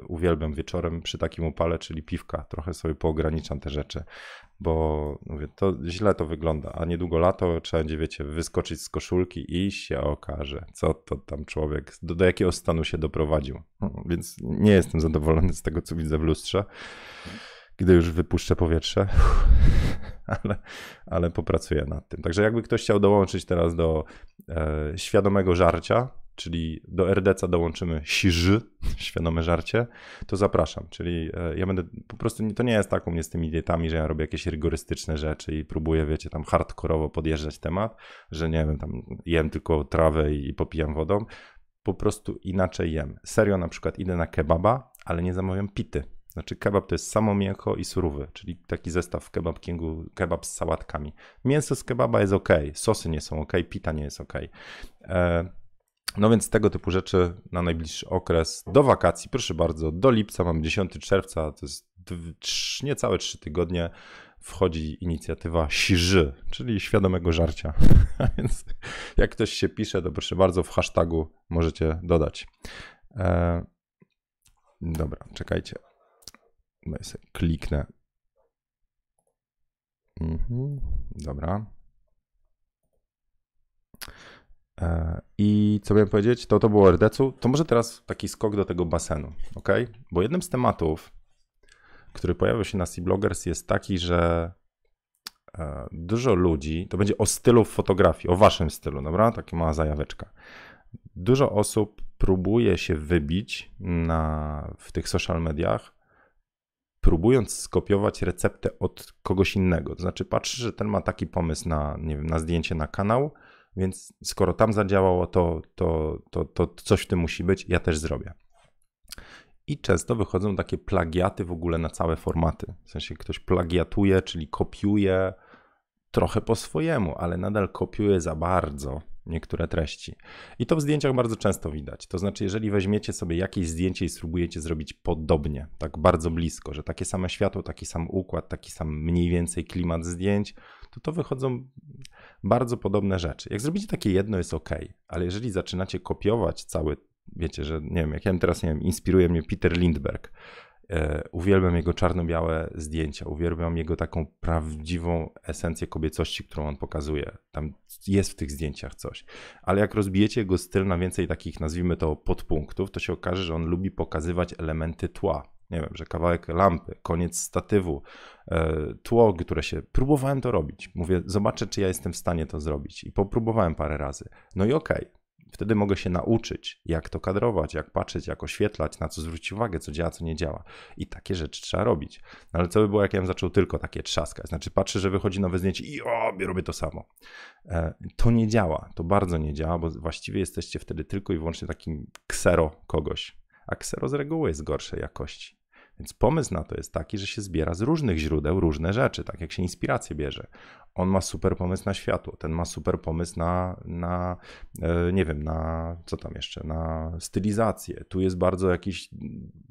uwielbiam wieczorem przy takim upale, czyli piwka. Trochę sobie poograniczam te rzeczy, bo mówię, to źle to wygląda, a niedługo lato trzeba będzie, wiecie, wyskoczyć z koszulki i się okaże, co to tam człowiek, do, do jakiego stanu się doprowadził. [LAUGHS] Więc nie jestem zadowolony z tego, co widzę w lustrze, gdy już wypuszczę powietrze, [LAUGHS] ale, ale popracuję nad tym. Także jakby ktoś chciał dołączyć teraz do e, świadomego żarcia, czyli do RDC dołączymy siży, świadome żarcie, to zapraszam. Czyli e, ja będę po prostu, to nie jest tak u mnie z tymi dietami, że ja robię jakieś rygorystyczne rzeczy i próbuję, wiecie, tam hardkorowo podjeżdżać temat, że nie wiem, tam jem tylko trawę i popijam wodą. Po prostu inaczej jem. Serio na przykład idę na kebaba, ale nie zamawiam pity. Znaczy kebab to jest samo mięcho i surowy, czyli taki zestaw kebab kingu, kebab z sałatkami. Mięso z kebaba jest ok, sosy nie są ok, pita nie jest ok. E, no więc tego typu rzeczy na najbliższy okres do wakacji, proszę bardzo, do lipca mam 10 czerwca, to jest niecałe 3 tygodnie, wchodzi inicjatywa Siży, czyli świadomego żarcia. [LAUGHS] więc jak ktoś się pisze, to proszę bardzo w hashtagu możecie dodać. E, dobra, czekajcie. No sobie kliknę. Mhm, dobra. E, I co miałem powiedzieć? To to było RDC-u. To może teraz taki skok do tego basenu, ok? Bo jednym z tematów, który pojawił się na Sea Bloggers jest taki, że e, dużo ludzi, to będzie o stylu fotografii, o waszym stylu, dobra? Taka mała zajaweczka. Dużo osób próbuje się wybić na, w tych social mediach, próbując skopiować receptę od kogoś innego. To znaczy, patrzy, że ten ma taki pomysł na, nie wiem, na zdjęcie na kanał, więc skoro tam zadziałało, to, to, to, to coś w tym musi być, ja też zrobię. I często wychodzą takie plagiaty w ogóle na całe formaty. W sensie ktoś plagiatuje, czyli kopiuje trochę po swojemu, ale nadal kopiuje za bardzo niektóre treści. I to w zdjęciach bardzo często widać. To znaczy, jeżeli weźmiecie sobie jakieś zdjęcie i spróbujecie zrobić podobnie, tak bardzo blisko, że takie same światło, taki sam układ, taki sam mniej więcej klimat zdjęć, to to wychodzą bardzo podobne rzeczy. Jak zrobicie takie jedno, jest ok, ale jeżeli zaczynacie kopiować cały, wiecie, że nie wiem, jak ja teraz nie wiem, inspiruje mnie Peter Lindbergh. E, uwielbiam jego czarno-białe zdjęcia, uwielbiam jego taką prawdziwą esencję kobiecości, którą on pokazuje. Tam jest w tych zdjęciach coś. Ale jak rozbijecie jego styl na więcej takich, nazwijmy to, podpunktów, to się okaże, że on lubi pokazywać elementy tła nie wiem, że kawałek lampy, koniec statywu, e, tło, które się. Próbowałem to robić. Mówię, zobaczę, czy ja jestem w stanie to zrobić. I popróbowałem parę razy. No i okej. Okay. Wtedy mogę się nauczyć, jak to kadrować, jak patrzeć, jak oświetlać, na co zwrócić uwagę, co działa, co nie działa. I takie rzeczy trzeba robić. No ale co by było, jak ja bym zaczął tylko takie trzaskać? Znaczy, patrzę, że wychodzi nowe zdjęcie i o, robię to samo. E, to nie działa, to bardzo nie działa, bo właściwie jesteście wtedy tylko i wyłącznie takim ksero kogoś. A ksero z reguły jest gorszej jakości. Więc pomysł na to jest taki, że się zbiera z różnych źródeł różne rzeczy, tak jak się inspirację bierze. On ma super pomysł na światło, ten ma super pomysł na, na e, nie wiem, na co tam jeszcze, na stylizację. Tu jest bardzo jakiś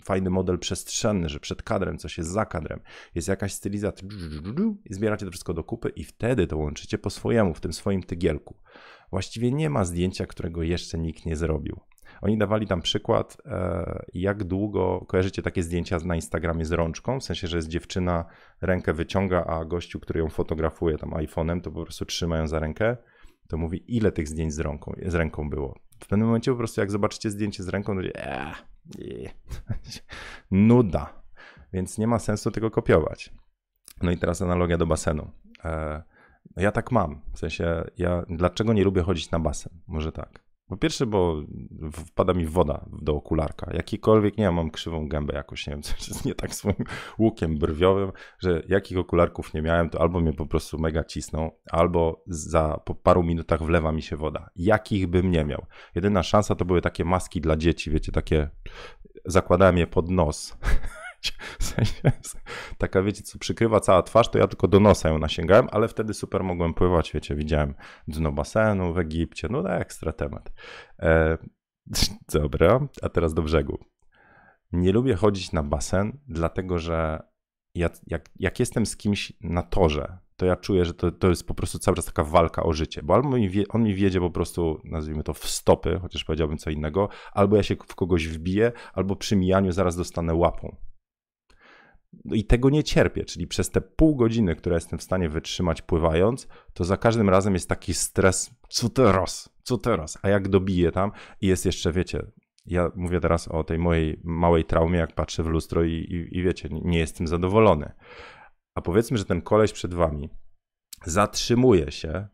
fajny model przestrzenny, że przed kadrem coś jest za kadrem. Jest jakaś stylizacja i zbieracie to wszystko do kupy i wtedy to łączycie po swojemu, w tym swoim tygielku. Właściwie nie ma zdjęcia, którego jeszcze nikt nie zrobił. Oni dawali tam przykład, e, jak długo kojarzycie takie zdjęcia na Instagramie z rączką, w sensie, że jest dziewczyna, rękę wyciąga, a gościu, który ją fotografuje tam iPhone'em, to po prostu trzyma ją za rękę, to mówi, ile tych zdjęć z ręką, z ręką było. W pewnym momencie po prostu jak zobaczycie zdjęcie z ręką, to będzie, eee, [LAUGHS] nuda, więc nie ma sensu tego kopiować. No i teraz analogia do basenu. E, no ja tak mam, w sensie, ja dlaczego nie lubię chodzić na basen? Może tak. Po pierwsze, bo wpada mi woda do okularka. Jakikolwiek, nie mam krzywą gębę jakoś, nie wiem, [LAUGHS] coś jest nie tak swoim łukiem brwiowym, że jakich okularków nie miałem, to albo mnie po prostu mega cisną, albo za po paru minutach wlewa mi się woda. Jakich bym nie miał. Jedyna szansa to były takie maski dla dzieci, wiecie, takie zakładałem je pod nos [LAUGHS] [LAUGHS] Sensie, taka, wiecie, co przykrywa cała twarz, to ja tylko do nosa ją nasięgałem, ale wtedy super mogłem pływać, wiecie, widziałem dno basenu w Egipcie, no ekstra temat. E, [LAUGHS] dobra, a teraz do brzegu. Nie lubię chodzić na basen, dlatego że ja, jak, jak jestem z kimś na torze, to ja czuję, że to, to jest po prostu cały czas taka walka o życie, bo albo mi wie, on mi wiedzie po prostu, nazwijmy to, w stopy, chociaż powiedziałbym co innego, albo ja się w kogoś wbiję, albo przy mijaniu zaraz dostanę łapą. I tego nie cierpię, czyli przez te pół godziny, które jestem w stanie wytrzymać pływając, to za każdym razem jest taki stres, co teraz, co teraz, a jak dobiję tam i jest jeszcze, wiecie, ja mówię teraz o tej mojej małej traumie, jak patrzę w lustro i, i, i wiecie, nie jestem zadowolony. A powiedzmy, że ten koleś przed wami zatrzymuje się e,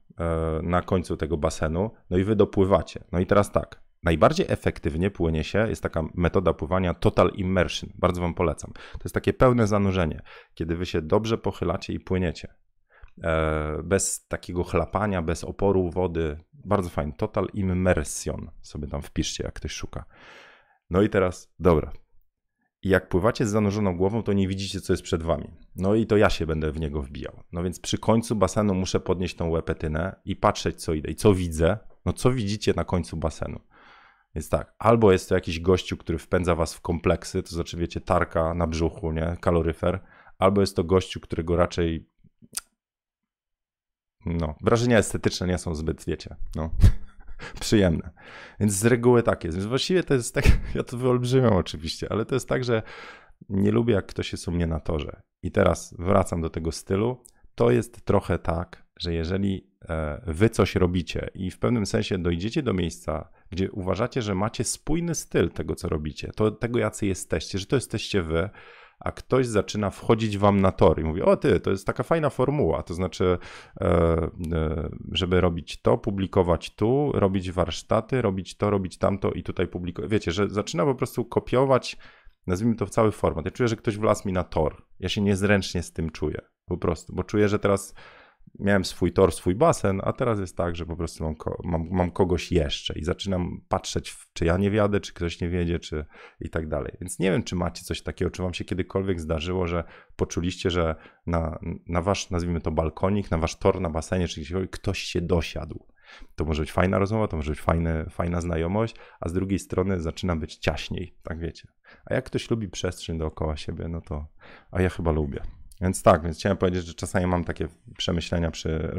na końcu tego basenu, no i wy dopływacie. No i teraz tak, Najbardziej efektywnie płynie się, jest taka metoda pływania Total Immersion. Bardzo Wam polecam. To jest takie pełne zanurzenie, kiedy Wy się dobrze pochylacie i płyniecie. E, bez takiego chlapania, bez oporu wody. Bardzo fajny. Total Immersion sobie tam wpiszcie, jak ktoś szuka. No i teraz, dobra. I jak pływacie z zanurzoną głową, to nie widzicie, co jest przed wami. No i to ja się będę w niego wbijał. No więc przy końcu basenu muszę podnieść tą łepetynę i patrzeć, co idę. I co widzę? No co widzicie na końcu basenu? Więc tak, albo jest to jakiś gościu, który wpędza was w kompleksy, to znaczy wiecie, tarka na brzuchu, nie, kaloryfer, albo jest to gościu, którego raczej no, wrażenia estetyczne nie są zbyt, wiecie, no, [LAUGHS] przyjemne. Więc z reguły tak jest. Więc właściwie to jest tak, [LAUGHS] ja to wyolbrzymiam oczywiście, ale to jest tak, że nie lubię, jak ktoś jest u mnie na torze. I teraz wracam do tego stylu. To jest trochę tak, że jeżeli e, wy coś robicie i w pewnym sensie dojdziecie do miejsca, gdzie uważacie, że macie spójny styl tego, co robicie, to tego, jacy jesteście, że to jesteście wy, a ktoś zaczyna wchodzić wam na tor i mówi: O, ty, to jest taka fajna formuła. To znaczy, e, e, żeby robić to, publikować tu, robić warsztaty, robić to, robić tamto i tutaj publikować. Wiecie, że zaczyna po prostu kopiować, nazwijmy to w cały format. Ja czuję, że ktoś wlazł mi na tor. Ja się niezręcznie z tym czuję. Po prostu, bo czuję, że teraz miałem swój tor, swój basen, a teraz jest tak, że po prostu mam, mam, mam, kogoś jeszcze i zaczynam patrzeć, czy ja nie wiadę, czy ktoś nie wiedzie, czy i tak dalej. Więc nie wiem, czy macie coś takiego, czy wam się kiedykolwiek zdarzyło, że poczuliście, że na, na wasz, nazwijmy to balkonik, na wasz tor na basenie, czy gdzieś ktoś się dosiadł. To może być fajna rozmowa, to może być fajne, fajna znajomość, a z drugiej strony zaczyna być ciaśniej, tak wiecie. A jak ktoś lubi przestrzeń dookoła siebie, no to, a ja chyba lubię. Więc tak, więc chciałem powiedzieć, że czasami mam takie przemyślenia przy.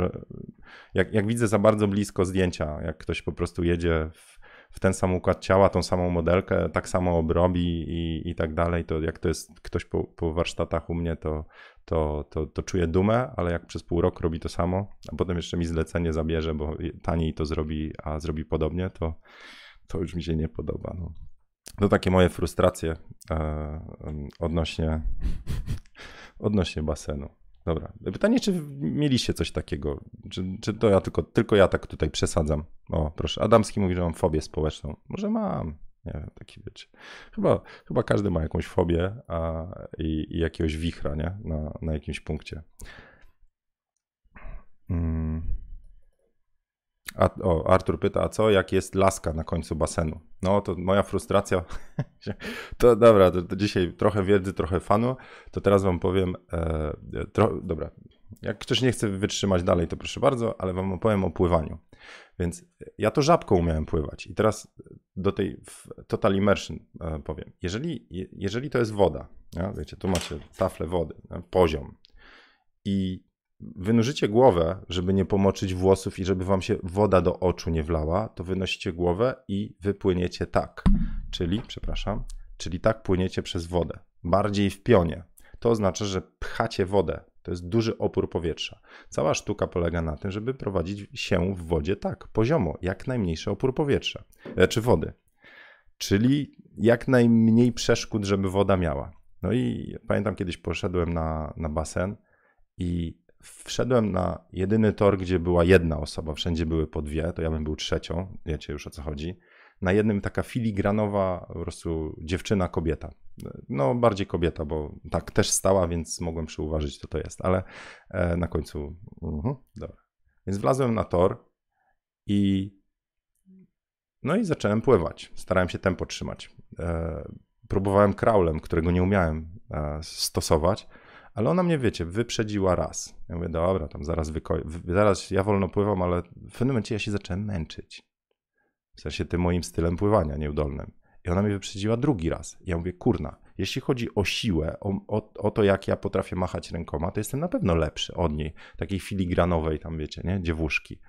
Jak, jak widzę za bardzo blisko zdjęcia, jak ktoś po prostu jedzie w, w ten sam układ ciała, tą samą modelkę, tak samo obrobi i, i tak dalej, to jak to jest ktoś po, po warsztatach u mnie, to, to, to, to czuję dumę, ale jak przez pół roku robi to samo, a potem jeszcze mi zlecenie zabierze, bo taniej to zrobi, a zrobi podobnie, to, to już mi się nie podoba. No. To takie moje frustracje e, odnośnie odnośnie basenu. dobra. Pytanie, czy mieliście coś takiego? Czy, czy to ja tylko, tylko ja tak tutaj przesadzam? O, proszę. Adamski mówi, że mam fobię społeczną. Może mam. Nie wiem, taki wiecie. Chyba, chyba każdy ma jakąś fobię a, i, i jakiegoś wichra, nie? Na, na jakimś punkcie. Mm. A, o, Artur pyta, a co jak jest laska na końcu basenu? No to moja frustracja. [LAUGHS] to dobra, to, to, dzisiaj trochę wiedzy, trochę fanu. To teraz wam powiem. E, tro, dobra, jak ktoś nie chce wytrzymać dalej, to proszę bardzo, ale wam opowiem o pływaniu. Więc ja to żabką umiałem pływać. I teraz do tej total immersion e, powiem. Jeżeli, jeżeli to jest woda, ja, wiecie, tu macie taflę wody, poziom i wynurzycie głowę, żeby nie pomoczyć włosów i żeby wam się woda do oczu nie wlała, to wynosicie głowę i wypłyniecie tak. Czyli, przepraszam, czyli tak płyniecie przez wodę. Bardziej w pionie. To oznacza, że pchacie wodę. To jest duży opór powietrza. Cała sztuka polega na tym, żeby prowadzić się w wodzie tak, poziomo, jak najmniejszy opór powietrza, e, czy wody. Czyli jak najmniej przeszkód, żeby woda miała. No i pamiętam kiedyś poszedłem na, na basen i wszedłem na jedyny tor, gdzie była jedna osoba, wszędzie były po dwie, to ja bym był trzecią, wiecie już o co chodzi. Na jednym taka filigranowa po prostu dziewczyna, kobieta. No bardziej kobieta, bo tak też stała, więc mogłem przyuważyć, co to jest, ale e, na końcu, uh-huh, dobra. Więc wlazłem na tor i no i zacząłem pływać. Starałem się tempo trzymać. E, próbowałem kraulem, którego nie umiałem e, stosować, ale ona mnie, wiecie, wyprzedziła raz. Ja mówię, dobra, tam zaraz wyko- zaraz ja wolno pływam, ale w pewnym momencie ja się zacząłem męczyć. W sensie tym moim stylem pływania nieudolnym. I ona mnie wyprzedziła drugi raz. Ja mówię, kurna, jeśli chodzi o siłę, o, o, o, to, jak ja potrafię machać rękoma, to jestem na pewno lepszy od niej. Takiej filigranowej tam, wiecie, nie? Dziewuszki.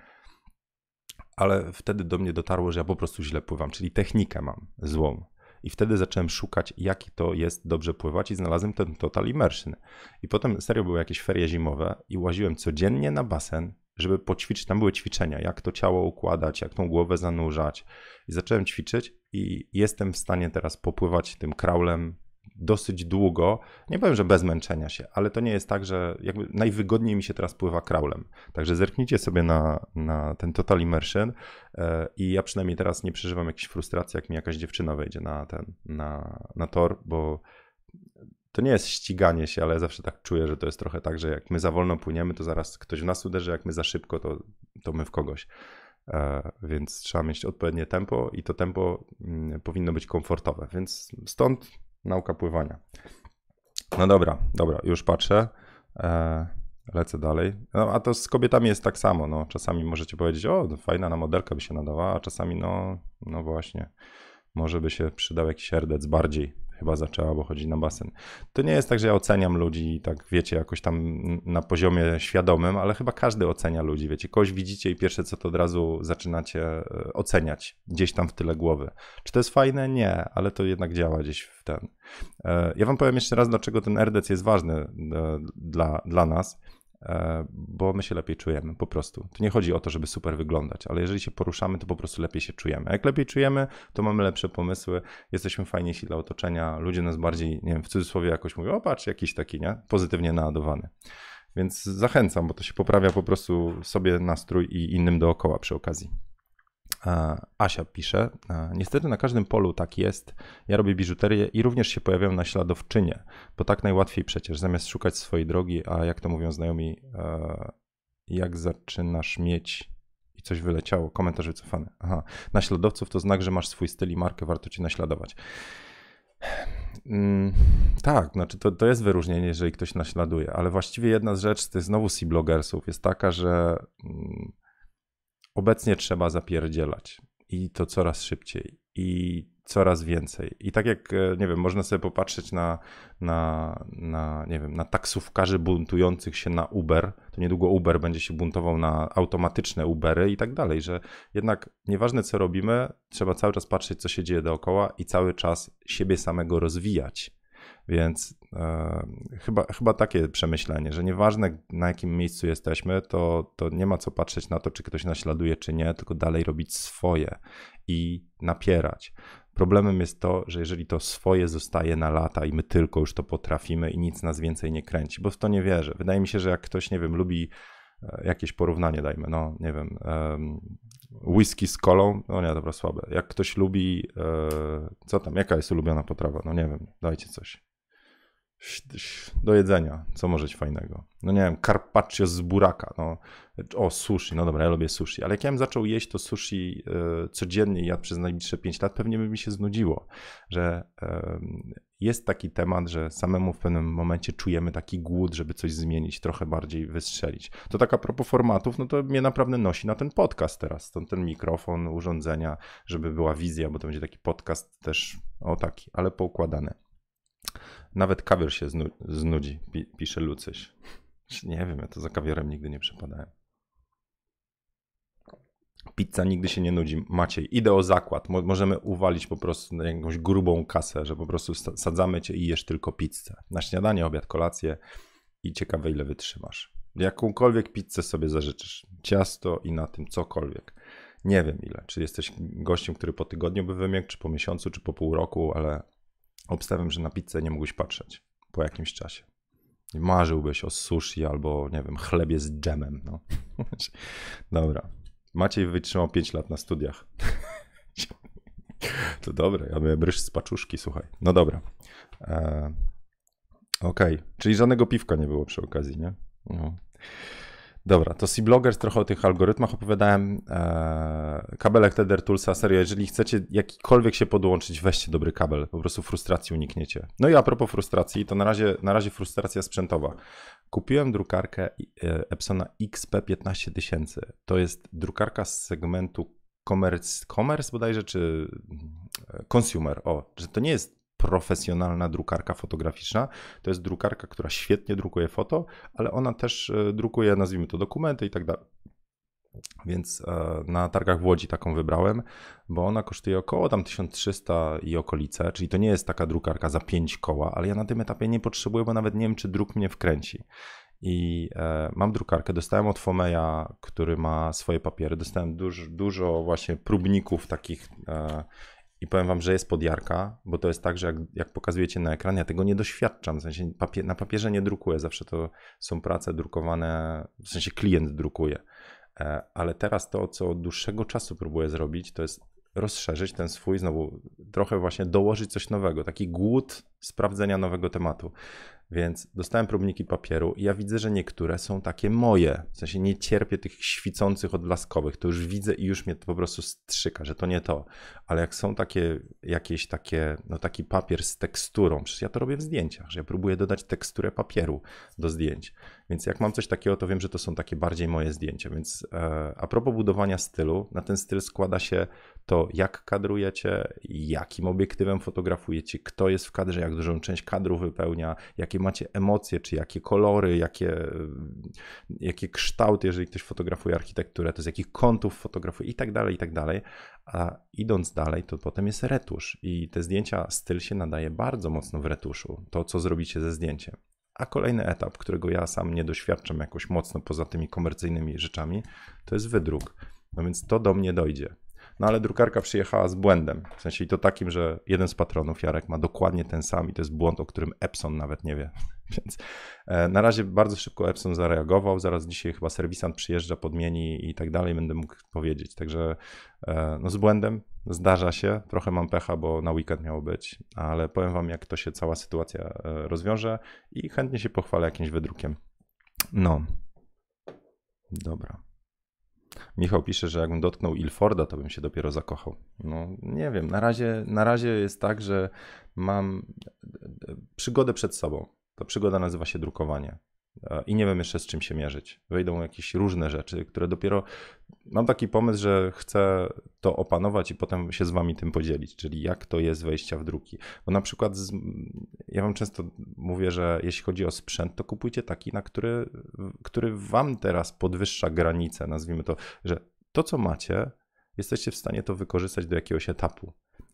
Ale wtedy do mnie dotarło, że ja po prostu źle pływam, czyli technikę mam złą. I wtedy zacząłem szukać, jaki to jest dobrze pływać, i znalazłem ten Total Immersion. I potem serio były jakieś ferie zimowe, i łaziłem codziennie na basen, żeby poćwiczyć. Tam były ćwiczenia, jak to ciało układać, jak tą głowę zanurzać. I zacząłem ćwiczyć, i jestem w stanie teraz popływać tym kraulem dosyć długo. Nie powiem, że bez męczenia się, ale to nie jest tak, że jakby najwygodniej mi się teraz pływa kraulem. Także zerknijcie sobie na, na ten Total Immersion e, i ja przynajmniej teraz nie przeżywam jakiejś frustracji, jak mi jakaś dziewczyna wejdzie na ten, na, na tor, bo to nie jest ściganie się, ale zawsze tak czuję, że to jest trochę tak, że jak my za wolno płyniemy, to zaraz ktoś w nas uderzy, jak my za szybko, to, to my w kogoś. E, więc trzeba mieć odpowiednie tempo i to tempo mm, powinno być komfortowe. Więc stąd nauka pływania. No dobra, dobra, już patrzę. E, lecę dalej. No, a to z kobietami jest tak samo. No, czasami możecie powiedzieć, o, fajna na modelkę by się nadawała, a czasami, no, no właśnie, może by się przydał jakiś erdec bardziej chyba zaczęła, bo chodzi na basen. To nie jest tak, że ja oceniam ludzi, tak wiecie, jakoś tam na poziomie świadomym, ale chyba każdy ocenia ludzi, wiecie, kogoś widzicie i pierwsze co to od razu zaczynacie e, oceniać gdzieś tam w tyle głowy. Czy to jest fajne? Nie, ale to jednak działa gdzieś w ten. E, ja wam powiem jeszcze raz, dlaczego ten RDC jest ważny e, dla, dla nas. E, bo my się lepiej czujemy, po prostu. Tu nie chodzi o to, żeby super wyglądać, ale jeżeli się poruszamy, to po prostu lepiej się czujemy. Jak lepiej czujemy, to mamy lepsze pomysły, jesteśmy fajniejsi dla otoczenia, ludzie nas bardziej, nie wiem, w cudzysłowie jakoś mówią, o patrz, jakiś taki, nie, pozytywnie naładowany. Więc zachęcam, bo to się poprawia po prostu sobie nastrój i innym dookoła przy okazji. Asia pisze, niestety na każdym polu tak jest. Ja robię biżuterię i również się pojawiam na śladowczynie, bo tak najłatwiej przecież, zamiast szukać swojej drogi, a jak to mówią znajomi, jak zaczynasz mieć i coś wyleciało, komentarz wycofany. Aha, naśladowców to znak, że masz swój styl i markę, warto cię naśladować. Mm, tak, znaczy to, to jest wyróżnienie, jeżeli ktoś naśladuje, ale właściwie jedna z rzeczy z tych znowu C-blogersów jest taka, że mm, obecnie trzeba zapierdzielać i to coraz szybciej i coraz więcej. I tak jak, e, nie wiem, można sobie popatrzeć na, na, na, nie wiem, na taksówkarzy buntujących się na Uber, to niedługo Uber będzie się buntował na automatyczne Ubery i tak dalej, że jednak nieważne co robimy, trzeba cały czas patrzeć, co się dzieje dookoła i cały czas siebie samego rozwijać. Więc e, chyba, chyba takie przemyślenie, że nieważne na jakim miejscu jesteśmy, to, to nie ma co patrzeć na to, czy ktoś naśladuje, czy nie, tylko dalej robić swoje i napierać. Problemem jest to, że jeżeli to swoje zostaje na lata i my tylko już to potrafimy i nic nas więcej nie kręci, bo w to nie wierzę. Wydaje mi się, że jak ktoś, nie wiem, lubi e, jakieś porównanie, dajmy, no nie wiem, whisky z kolą, no nie, dobra, słabe. Jak ktoś lubi, e, co tam, jaka jest ulubiona potrawa, no nie wiem, dajcie coś do jedzenia, co może być fajnego? No nie wiem, carpaccio z buraka, no. O, sushi, no dobra, ja lubię sushi, ale jak ja bym zaczął jeść to sushi y, codziennie i jadł przez najbliższe 5 lat, pewnie by mi się znudziło, że jest taki temat, że samemu w pewnym momencie czujemy taki głód, żeby coś zmienić, trochę bardziej wystrzelić. To tak a propos formatów, no to mnie naprawdę nosi na ten podcast teraz, ten, ten mikrofon, urządzenia, żeby była wizja, bo to będzie taki podcast też, o taki, ale poukładany. Nawet kawior się znu znudzi, pi pisze Lucyś. Nie wiem, ja to za kawiorem nigdy nie przepadałem. Pizza nigdy się nie nudzi. Maciej, idę o zakład. Mo możemy uwalić po prostu na jakąś grubą kasę, że po prostu sadzamy cię i jesz tylko pizzę. Na śniadanie, obiad, kolację i ciekawe ile wytrzymasz. Jakąkolwiek pizzę sobie zażyczysz. Ciasto i na tym cokolwiek. Nie wiem ile. Czy jesteś gościem, który po tygodniu by wymiegł, czy po miesiącu, czy po pół roku, ale obstawiam, że na pizzę nie mógłbyś patrzeć po jakimś czasie. Marzyłbyś o sushi albo, nie wiem, chlebie z dżemem. No. [LAUGHS] Dobra. Maciej wytrzymał 5 lat na studiach. [LAUGHS] to dobre, ja miałem ryż z paczuszki, słuchaj. No dobra. E, Okej, okay. czyli żadnego piwka nie było przy okazji, nie? No. Dobra, to C-Bloggers, trochę o tych algorytmach opowiadałem. Eee, kabelek Tether Toolsa, serio, jeżeli chcecie jakikolwiek się podłączyć, weźcie dobry kabel, po prostu frustracji unikniecie. No i a propos frustracji, to na razie, na razie frustracja sprzętowa. Kupiłem drukarkę e, Epsona XP15000. To jest drukarka z segmentu commerce, commerce bodajże, czy e, consumer. O, że to nie jest profesjonalna drukarka fotograficzna. To jest drukarka, która świetnie drukuje foto, ale ona też e, drukuje, nazwijmy to, dokumenty i tak dalej. Więc e, na targach w Łodzi taką wybrałem, bo ona kosztuje około tam 1300 i okolice, czyli to nie jest taka drukarka za 5 koła, ale ja na tym etapie nie potrzebuję, bo nawet nie wiem, czy druk mnie wkręci. I e, mam drukarkę, dostałem od Fomeja, który ma swoje papiery, dostałem dużo, właśnie próbników takich i powiem wam, że jest podjarka, bo to jest tak, że jak, jak pokazujecie na ekran, ja tego nie doświadczam. W sensie na papierze nie drukuję, zawsze to są prace drukowane, w sensie klient drukuje. E, ale teraz to, co od dłuższego czasu próbuję zrobić, to jest rozszerzyć ten swój, znowu trochę właśnie dołożyć coś nowego, taki głód sprawdzenia nowego tematu. Więc dostałem próbniki papieru i ja widzę, że niektóre są takie moje. W sensie nie cierpię tych świcących odblaskowych. To już widzę i już mnie to po prostu strzyka, że to nie to. Ale jak są takie jakieś takie, no taki papier z teksturą, przecież ja to robię w zdjęciach, że ja próbuję dodać teksturę papieru do zdjęć. Więc jak mam coś takiego, to wiem, że to są takie bardziej moje zdjęcia. Więc e, a propos budowania stylu, na ten styl składa się to, jak kadrujecie, jakim obiektywem fotografujecie, kto jest w kadrze, jak dużą część kadru wypełnia, jakie macie emocje, czy jakie kolory, jakie, jakie kształty, jeżeli ktoś fotografuje architekturę, to z jakich kątów fotografuje i tak dalej, i tak dalej. A idąc dalej, to potem jest retusz i te zdjęcia, styl się nadaje bardzo mocno w retuszu, to co zrobicie ze zdjęciem. A kolejny etap, którego ja sam nie doświadczam jakoś mocno poza tymi komercyjnymi rzeczami, to jest wydruk. No więc to do mnie dojdzie. No ale drukarka przyjechała z błędem. W sensie i to takim, że jeden z patronów, Jarek, ma dokładnie ten sam i to jest błąd, o którym Epson nawet nie wie. [LAUGHS] Więc e, na razie bardzo szybko Epson zareagował. Zaraz dzisiaj chyba serwisant przyjeżdża, podmieni i tak dalej, będę mógł powiedzieć. Także e, no z błędem zdarza się. Trochę mam pecha, bo na weekend miało być, ale powiem wam, jak to się cała sytuacja e, rozwiąże i chętnie się pochwalę jakimś wydrukiem. No. Dobra. Michał pisze, że jakbym dotknął Ilforda, to bym się dopiero zakochał. No nie wiem, na razie, na razie jest tak, że mam przygodę przed sobą. Ta przygoda nazywa się drukowanie. I nie wiem jeszcze z czym się mierzyć. Wejdą jakieś różne rzeczy, które dopiero. Mam taki pomysł, że chcę to opanować i potem się z wami tym podzielić, czyli jak to jest wejścia w druki. Bo na przykład z... ja wam często mówię, że jeśli chodzi o sprzęt, to kupujcie taki, na który, który wam teraz podwyższa granicę, nazwijmy to, że to co macie, jesteście w stanie to wykorzystać do jakiegoś etapu.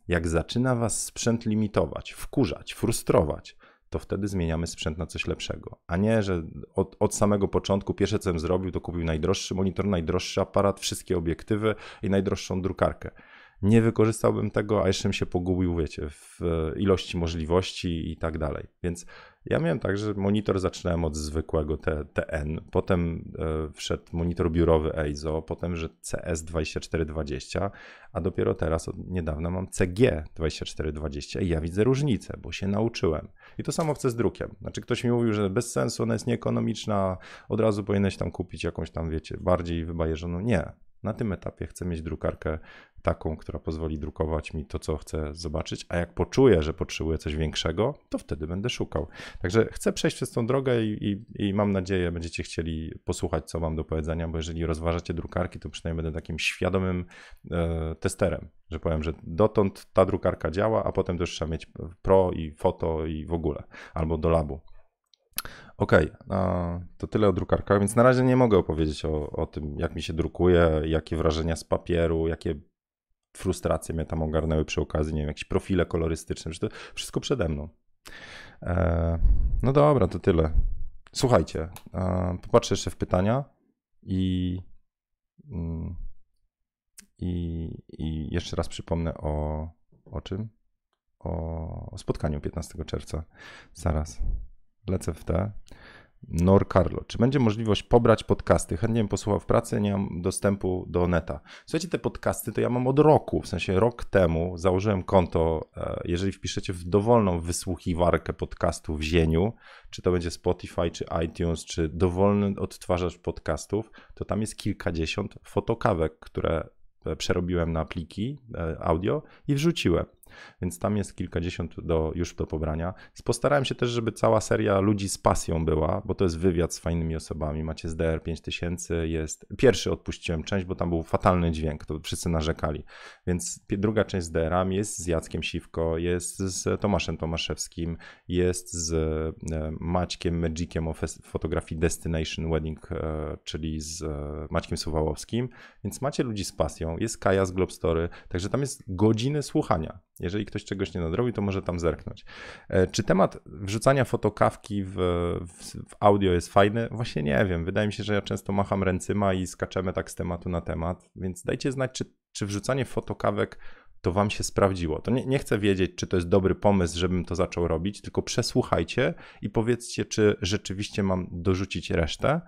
Jak zaczyna was sprzęt limitować, wkurzać, frustrować, to wtedy zmieniamy sprzęt na coś lepszego. A nie, że od, od, samego początku pierwsze co bym zrobił, to kupił najdroższy monitor, najdroższy aparat, wszystkie obiektywy i najdroższą drukarkę. nie wykorzystałbym tego, a jeszcze bym się pogubił, wiecie, w ilości możliwości i tak dalej. Więc ja miałem tak, że monitor zaczynałem od zwykłego TN, potem e, wszedł monitor biurowy EIZO, potem, że CS2420, a dopiero teraz od niedawna mam CG2420 i ja widzę różnicę, bo się nauczyłem. I to samo chcę z drukiem. Znaczy ktoś mi mówił, że bez sensu, ona jest nieekonomiczna, od razu powinieneś tam kupić jakąś tam, wiecie, bardziej wybajeżoną. Nie, na tym etapie chcę mieć drukarkę taką, która pozwoli drukować mi to, co chcę zobaczyć, a jak poczuję, że potrzebuję coś większego, to wtedy będę szukał. Także chcę przejść przez tą drogę i, i, i, mam nadzieję, będziecie chcieli posłuchać, co mam do powiedzenia, bo jeżeli rozważacie drukarki, to przynajmniej będę takim świadomym e, testerem, że powiem, że dotąd ta drukarka działa, a potem też trzeba mieć pro i foto i w ogóle, albo do labu. Okay, to tyle o drukarkach, więc na razie nie mogę opowiedzieć o, o tym, jak mi się drukuje, jakie wrażenia z papieru, jakie frustracje mnie tam ogarnęły przy okazji, nie wiem, jakieś profile kolorystyczne, to wszystko przede mną. E, no dobra, to tyle. Słuchajcie, e, popatrzę jeszcze w pytania i, mm, i, i jeszcze raz przypomnę o, o czym? O, o spotkaniu 15 czerwca. Zaraz lecę w te. Nor Carlo. Czy będzie możliwość pobrać podcasty? Chętnie bym posłuchał w pracy, nie mam dostępu do neta. Słuchajcie, te podcasty to ja mam od roku, w sensie rok temu założyłem konto, e, jeżeli wpiszecie w dowolną wysłuchiwarkę podcastu w zieniu, czy to będzie Spotify, czy iTunes, czy dowolny odtwarzacz podcastów, to tam jest kilkadziesiąt fotokawek, które e, przerobiłem na pliki e, audio i wrzuciłem więc tam jest kilkadziesiąt do, już do pobrania. Postarałem się też, żeby cała seria ludzi z pasją była, bo to jest wywiad z fajnymi osobami. Macie z DR 5000, jest. Pierwszy odpuściłem część, bo tam był fatalny dźwięk, to wszyscy narzekali. Więc druga część z DR-ami jest z Jackiem Siwko, jest z Tomaszem Tomaszewskim, jest z e, Maćkiem Magiciem o fotografii Destination Wedding, e, czyli z e, Maćkiem Suwałowskim. Więc macie ludzi z pasją, jest Kaja z Globstory, także tam jest godziny słuchania. Jeżeli ktoś czegoś nie nadrobi, to może tam zerknąć. E, czy temat wrzucania fotokawki w, w, w, audio jest fajny? Właśnie nie wiem. Wydaje mi się, że ja często macham ręcyma i skaczemy tak z tematu na temat, więc dajcie znać, czy, czy wrzucanie fotokawek to wam się sprawdziło. To nie, nie, chcę wiedzieć, czy to jest dobry pomysł, żebym to zaczął robić, tylko przesłuchajcie i powiedzcie, czy rzeczywiście mam dorzucić resztę.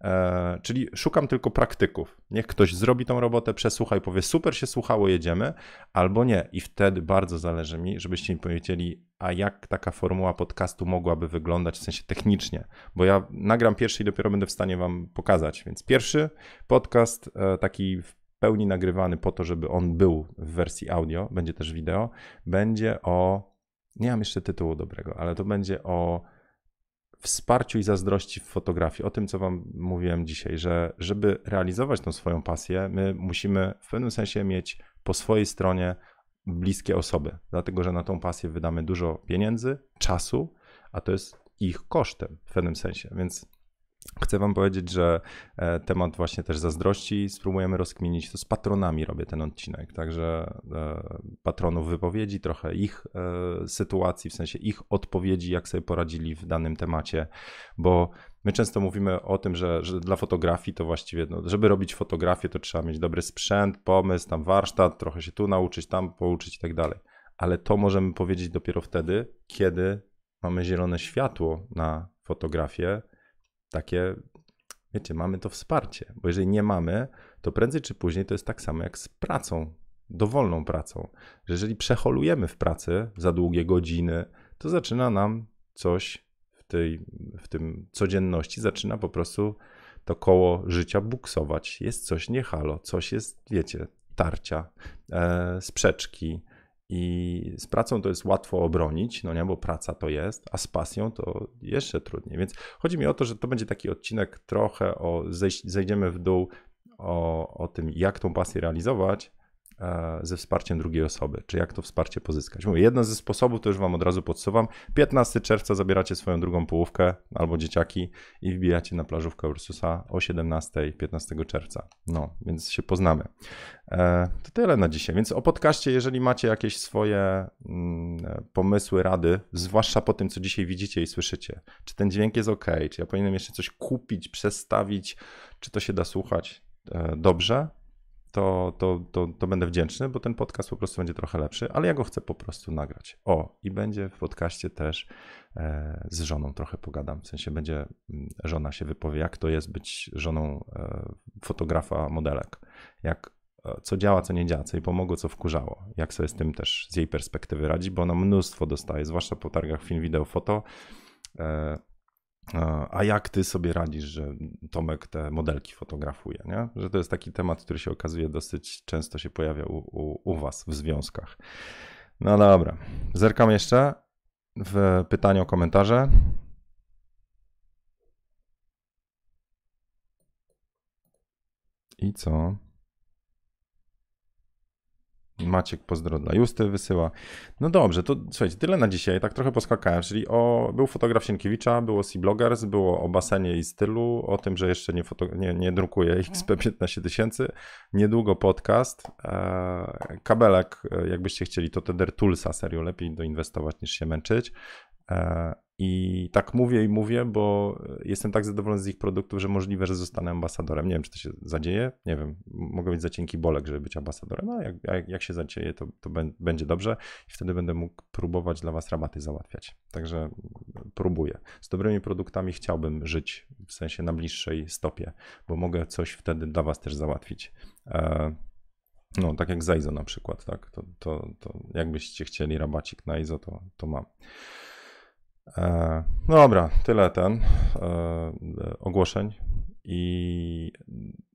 E, czyli szukam tylko praktyków. Niech ktoś zrobi tą robotę, przesłucha i powie: Super się słuchało, jedziemy, albo nie. I wtedy bardzo zależy mi, żebyście mi powiedzieli, a jak taka formuła podcastu mogłaby wyglądać w sensie technicznie, bo ja nagram pierwszy i dopiero będę w stanie Wam pokazać. Więc pierwszy podcast, e, taki w pełni nagrywany po to, żeby on był w wersji audio, będzie też wideo, będzie o. Nie mam jeszcze tytułu dobrego, ale to będzie o wsparciu i zazdrości w fotografii. O tym, co Wam mówiłem dzisiaj, że żeby realizować tą swoją pasję, my musimy w pewnym sensie mieć po swojej stronie bliskie osoby, dlatego że na tą pasję wydamy dużo pieniędzy, czasu, a to jest ich kosztem w pewnym sensie. Więc Chcę Wam powiedzieć, że e, temat właśnie też zazdrości spróbujemy rozkminić. To z patronami robię ten odcinek, także e, patronów wypowiedzi, trochę ich e, sytuacji, w sensie ich odpowiedzi, jak sobie poradzili w danym temacie, bo my często mówimy o tym, że, że dla fotografii to właściwie, no, żeby robić fotografię, to trzeba mieć dobry sprzęt, pomysł, tam warsztat, trochę się tu nauczyć, tam pouczyć i tak dalej. Ale to możemy powiedzieć dopiero wtedy, kiedy mamy zielone światło na fotografię takie, wiecie, mamy to wsparcie, bo jeżeli nie mamy, to prędzej czy później to jest tak samo jak z pracą, dowolną pracą, że jeżeli przeholujemy w pracy za długie godziny, to zaczyna nam coś w, tej, w tym codzienności, zaczyna po prostu to koło życia buksować. Jest coś nie halo, coś jest, wiecie, tarcia, e, sprzeczki, i z pracą to jest łatwo obronić, no nie, bo praca to jest, a z pasją to jeszcze trudniej. Więc chodzi mi o to, że to będzie taki odcinek trochę o, zejdziemy w dół o, o tym, jak tą pasję realizować, ze wsparciem drugiej osoby, czy jak to wsparcie pozyskać. Mówię, jeden ze sposobów, to już Wam od razu podsuwam, 15 czerwca zabieracie swoją drugą połówkę albo dzieciaki i wbijacie na plażówkę Ursusa o 17, 15 czerwca. No, więc się poznamy. E, to tyle na dzisiaj, więc o podcaście, jeżeli macie jakieś swoje mm, pomysły, rady, zwłaszcza po tym, co dzisiaj widzicie i słyszycie, czy ten dźwięk jest ok, czy ja powinienem jeszcze coś kupić, przestawić, czy to się da słuchać e, dobrze, to, to, to, to będę wdzięczny, bo ten podcast po prostu będzie trochę lepszy, ale ja go chcę po prostu nagrać. O, i będzie w podcaście też e, z żoną trochę pogadam, w sensie będzie mm, żona się wypowie, jak to jest być żoną e, fotografa modelek, jak e, co działa, co nie działa, co jej pomogło, co wkurzało, jak sobie z tym też z jej perspektywy radzi, bo ona mnóstwo dostaje, zwłaszcza po targach film, wideo, foto, e, a jak ty sobie radzisz, że Tomek te modelki fotografuje, nie? Że to jest taki temat, który się okazuje dosyć często się pojawia u, u, u was w związkach. No dobra, zerkam jeszcze w pytania o komentarze. I co? Maciek pozdro dla Justy wysyła. No dobrze, to słuchajcie, tyle na dzisiaj. Tak trochę poskakałem, czyli o, był fotograf Sienkiewicza, było Sea Bloggers, było o basenie i stylu, o tym, że jeszcze nie, foto, nie, nie drukuje XP15 tysięcy. Niedługo podcast. E, kabelek, jakbyście chcieli, to Tether Toolsa serio lepiej doinwestować niż się męczyć. E, I tak mówię i mówię, bo jestem tak zadowolony z ich produktów, że możliwe, że zostanę ambasadorem. Nie wiem, czy to się zadzieje. Nie wiem, mogę mieć za cienki bolek, żeby być ambasadorem. No, jak, jak, jak się zadzieje, to, to będzie dobrze i wtedy będę mógł próbować dla Was rabaty załatwiać. Także próbuję. Z dobrymi produktami chciałbym żyć w sensie na bliższej stopie, bo mogę coś wtedy dla Was też załatwić. E, no, tak jak za IZO na przykład, tak? To, to, to jakbyście chcieli rabacik na IZO, to, to mam. E, no dobra, tyle ten e, ogłoszeń i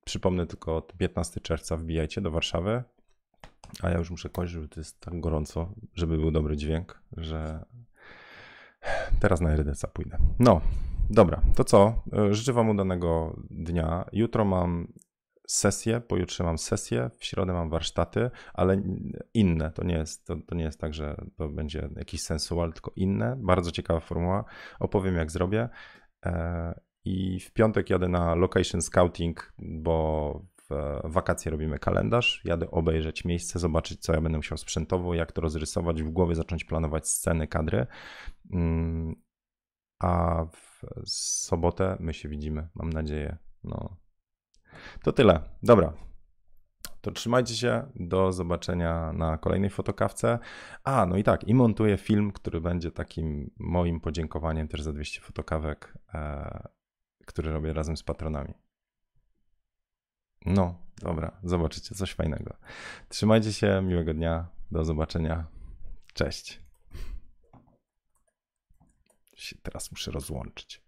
przypomnę tylko od 15 czerwca wbijajcie do Warszawy, a ja już muszę kończyć, bo to jest tak gorąco, żeby był dobry dźwięk, że teraz na RDC pójdę. No, dobra, to co? E, życzę Wam udanego dnia. Jutro mam sesję, pojutrze mam sesję, w środę mam warsztaty, ale inne. To nie jest, to, to nie jest tak, że to będzie jakiś sensual, tylko inne. Bardzo ciekawa formuła. Opowiem, jak zrobię. E, I w piątek jadę na location scouting, bo w wakacje robimy kalendarz. Jadę obejrzeć miejsce, zobaczyć, co ja będę musiał sprzętowo, jak to rozrysować w głowie, zacząć planować sceny, kadry. Mm, a w sobotę my się widzimy, mam nadzieję. No, to tyle. Dobra. To trzymajcie się. Do zobaczenia na kolejnej fotokawce. A, no i tak, i montuję film, który będzie takim moim podziękowaniem też za 200 fotokawek, e, który robię razem z patronami. No, dobra, zobaczycie coś fajnego. Trzymajcie się, miłego dnia. Do zobaczenia. Cześć. Się teraz muszę rozłączyć.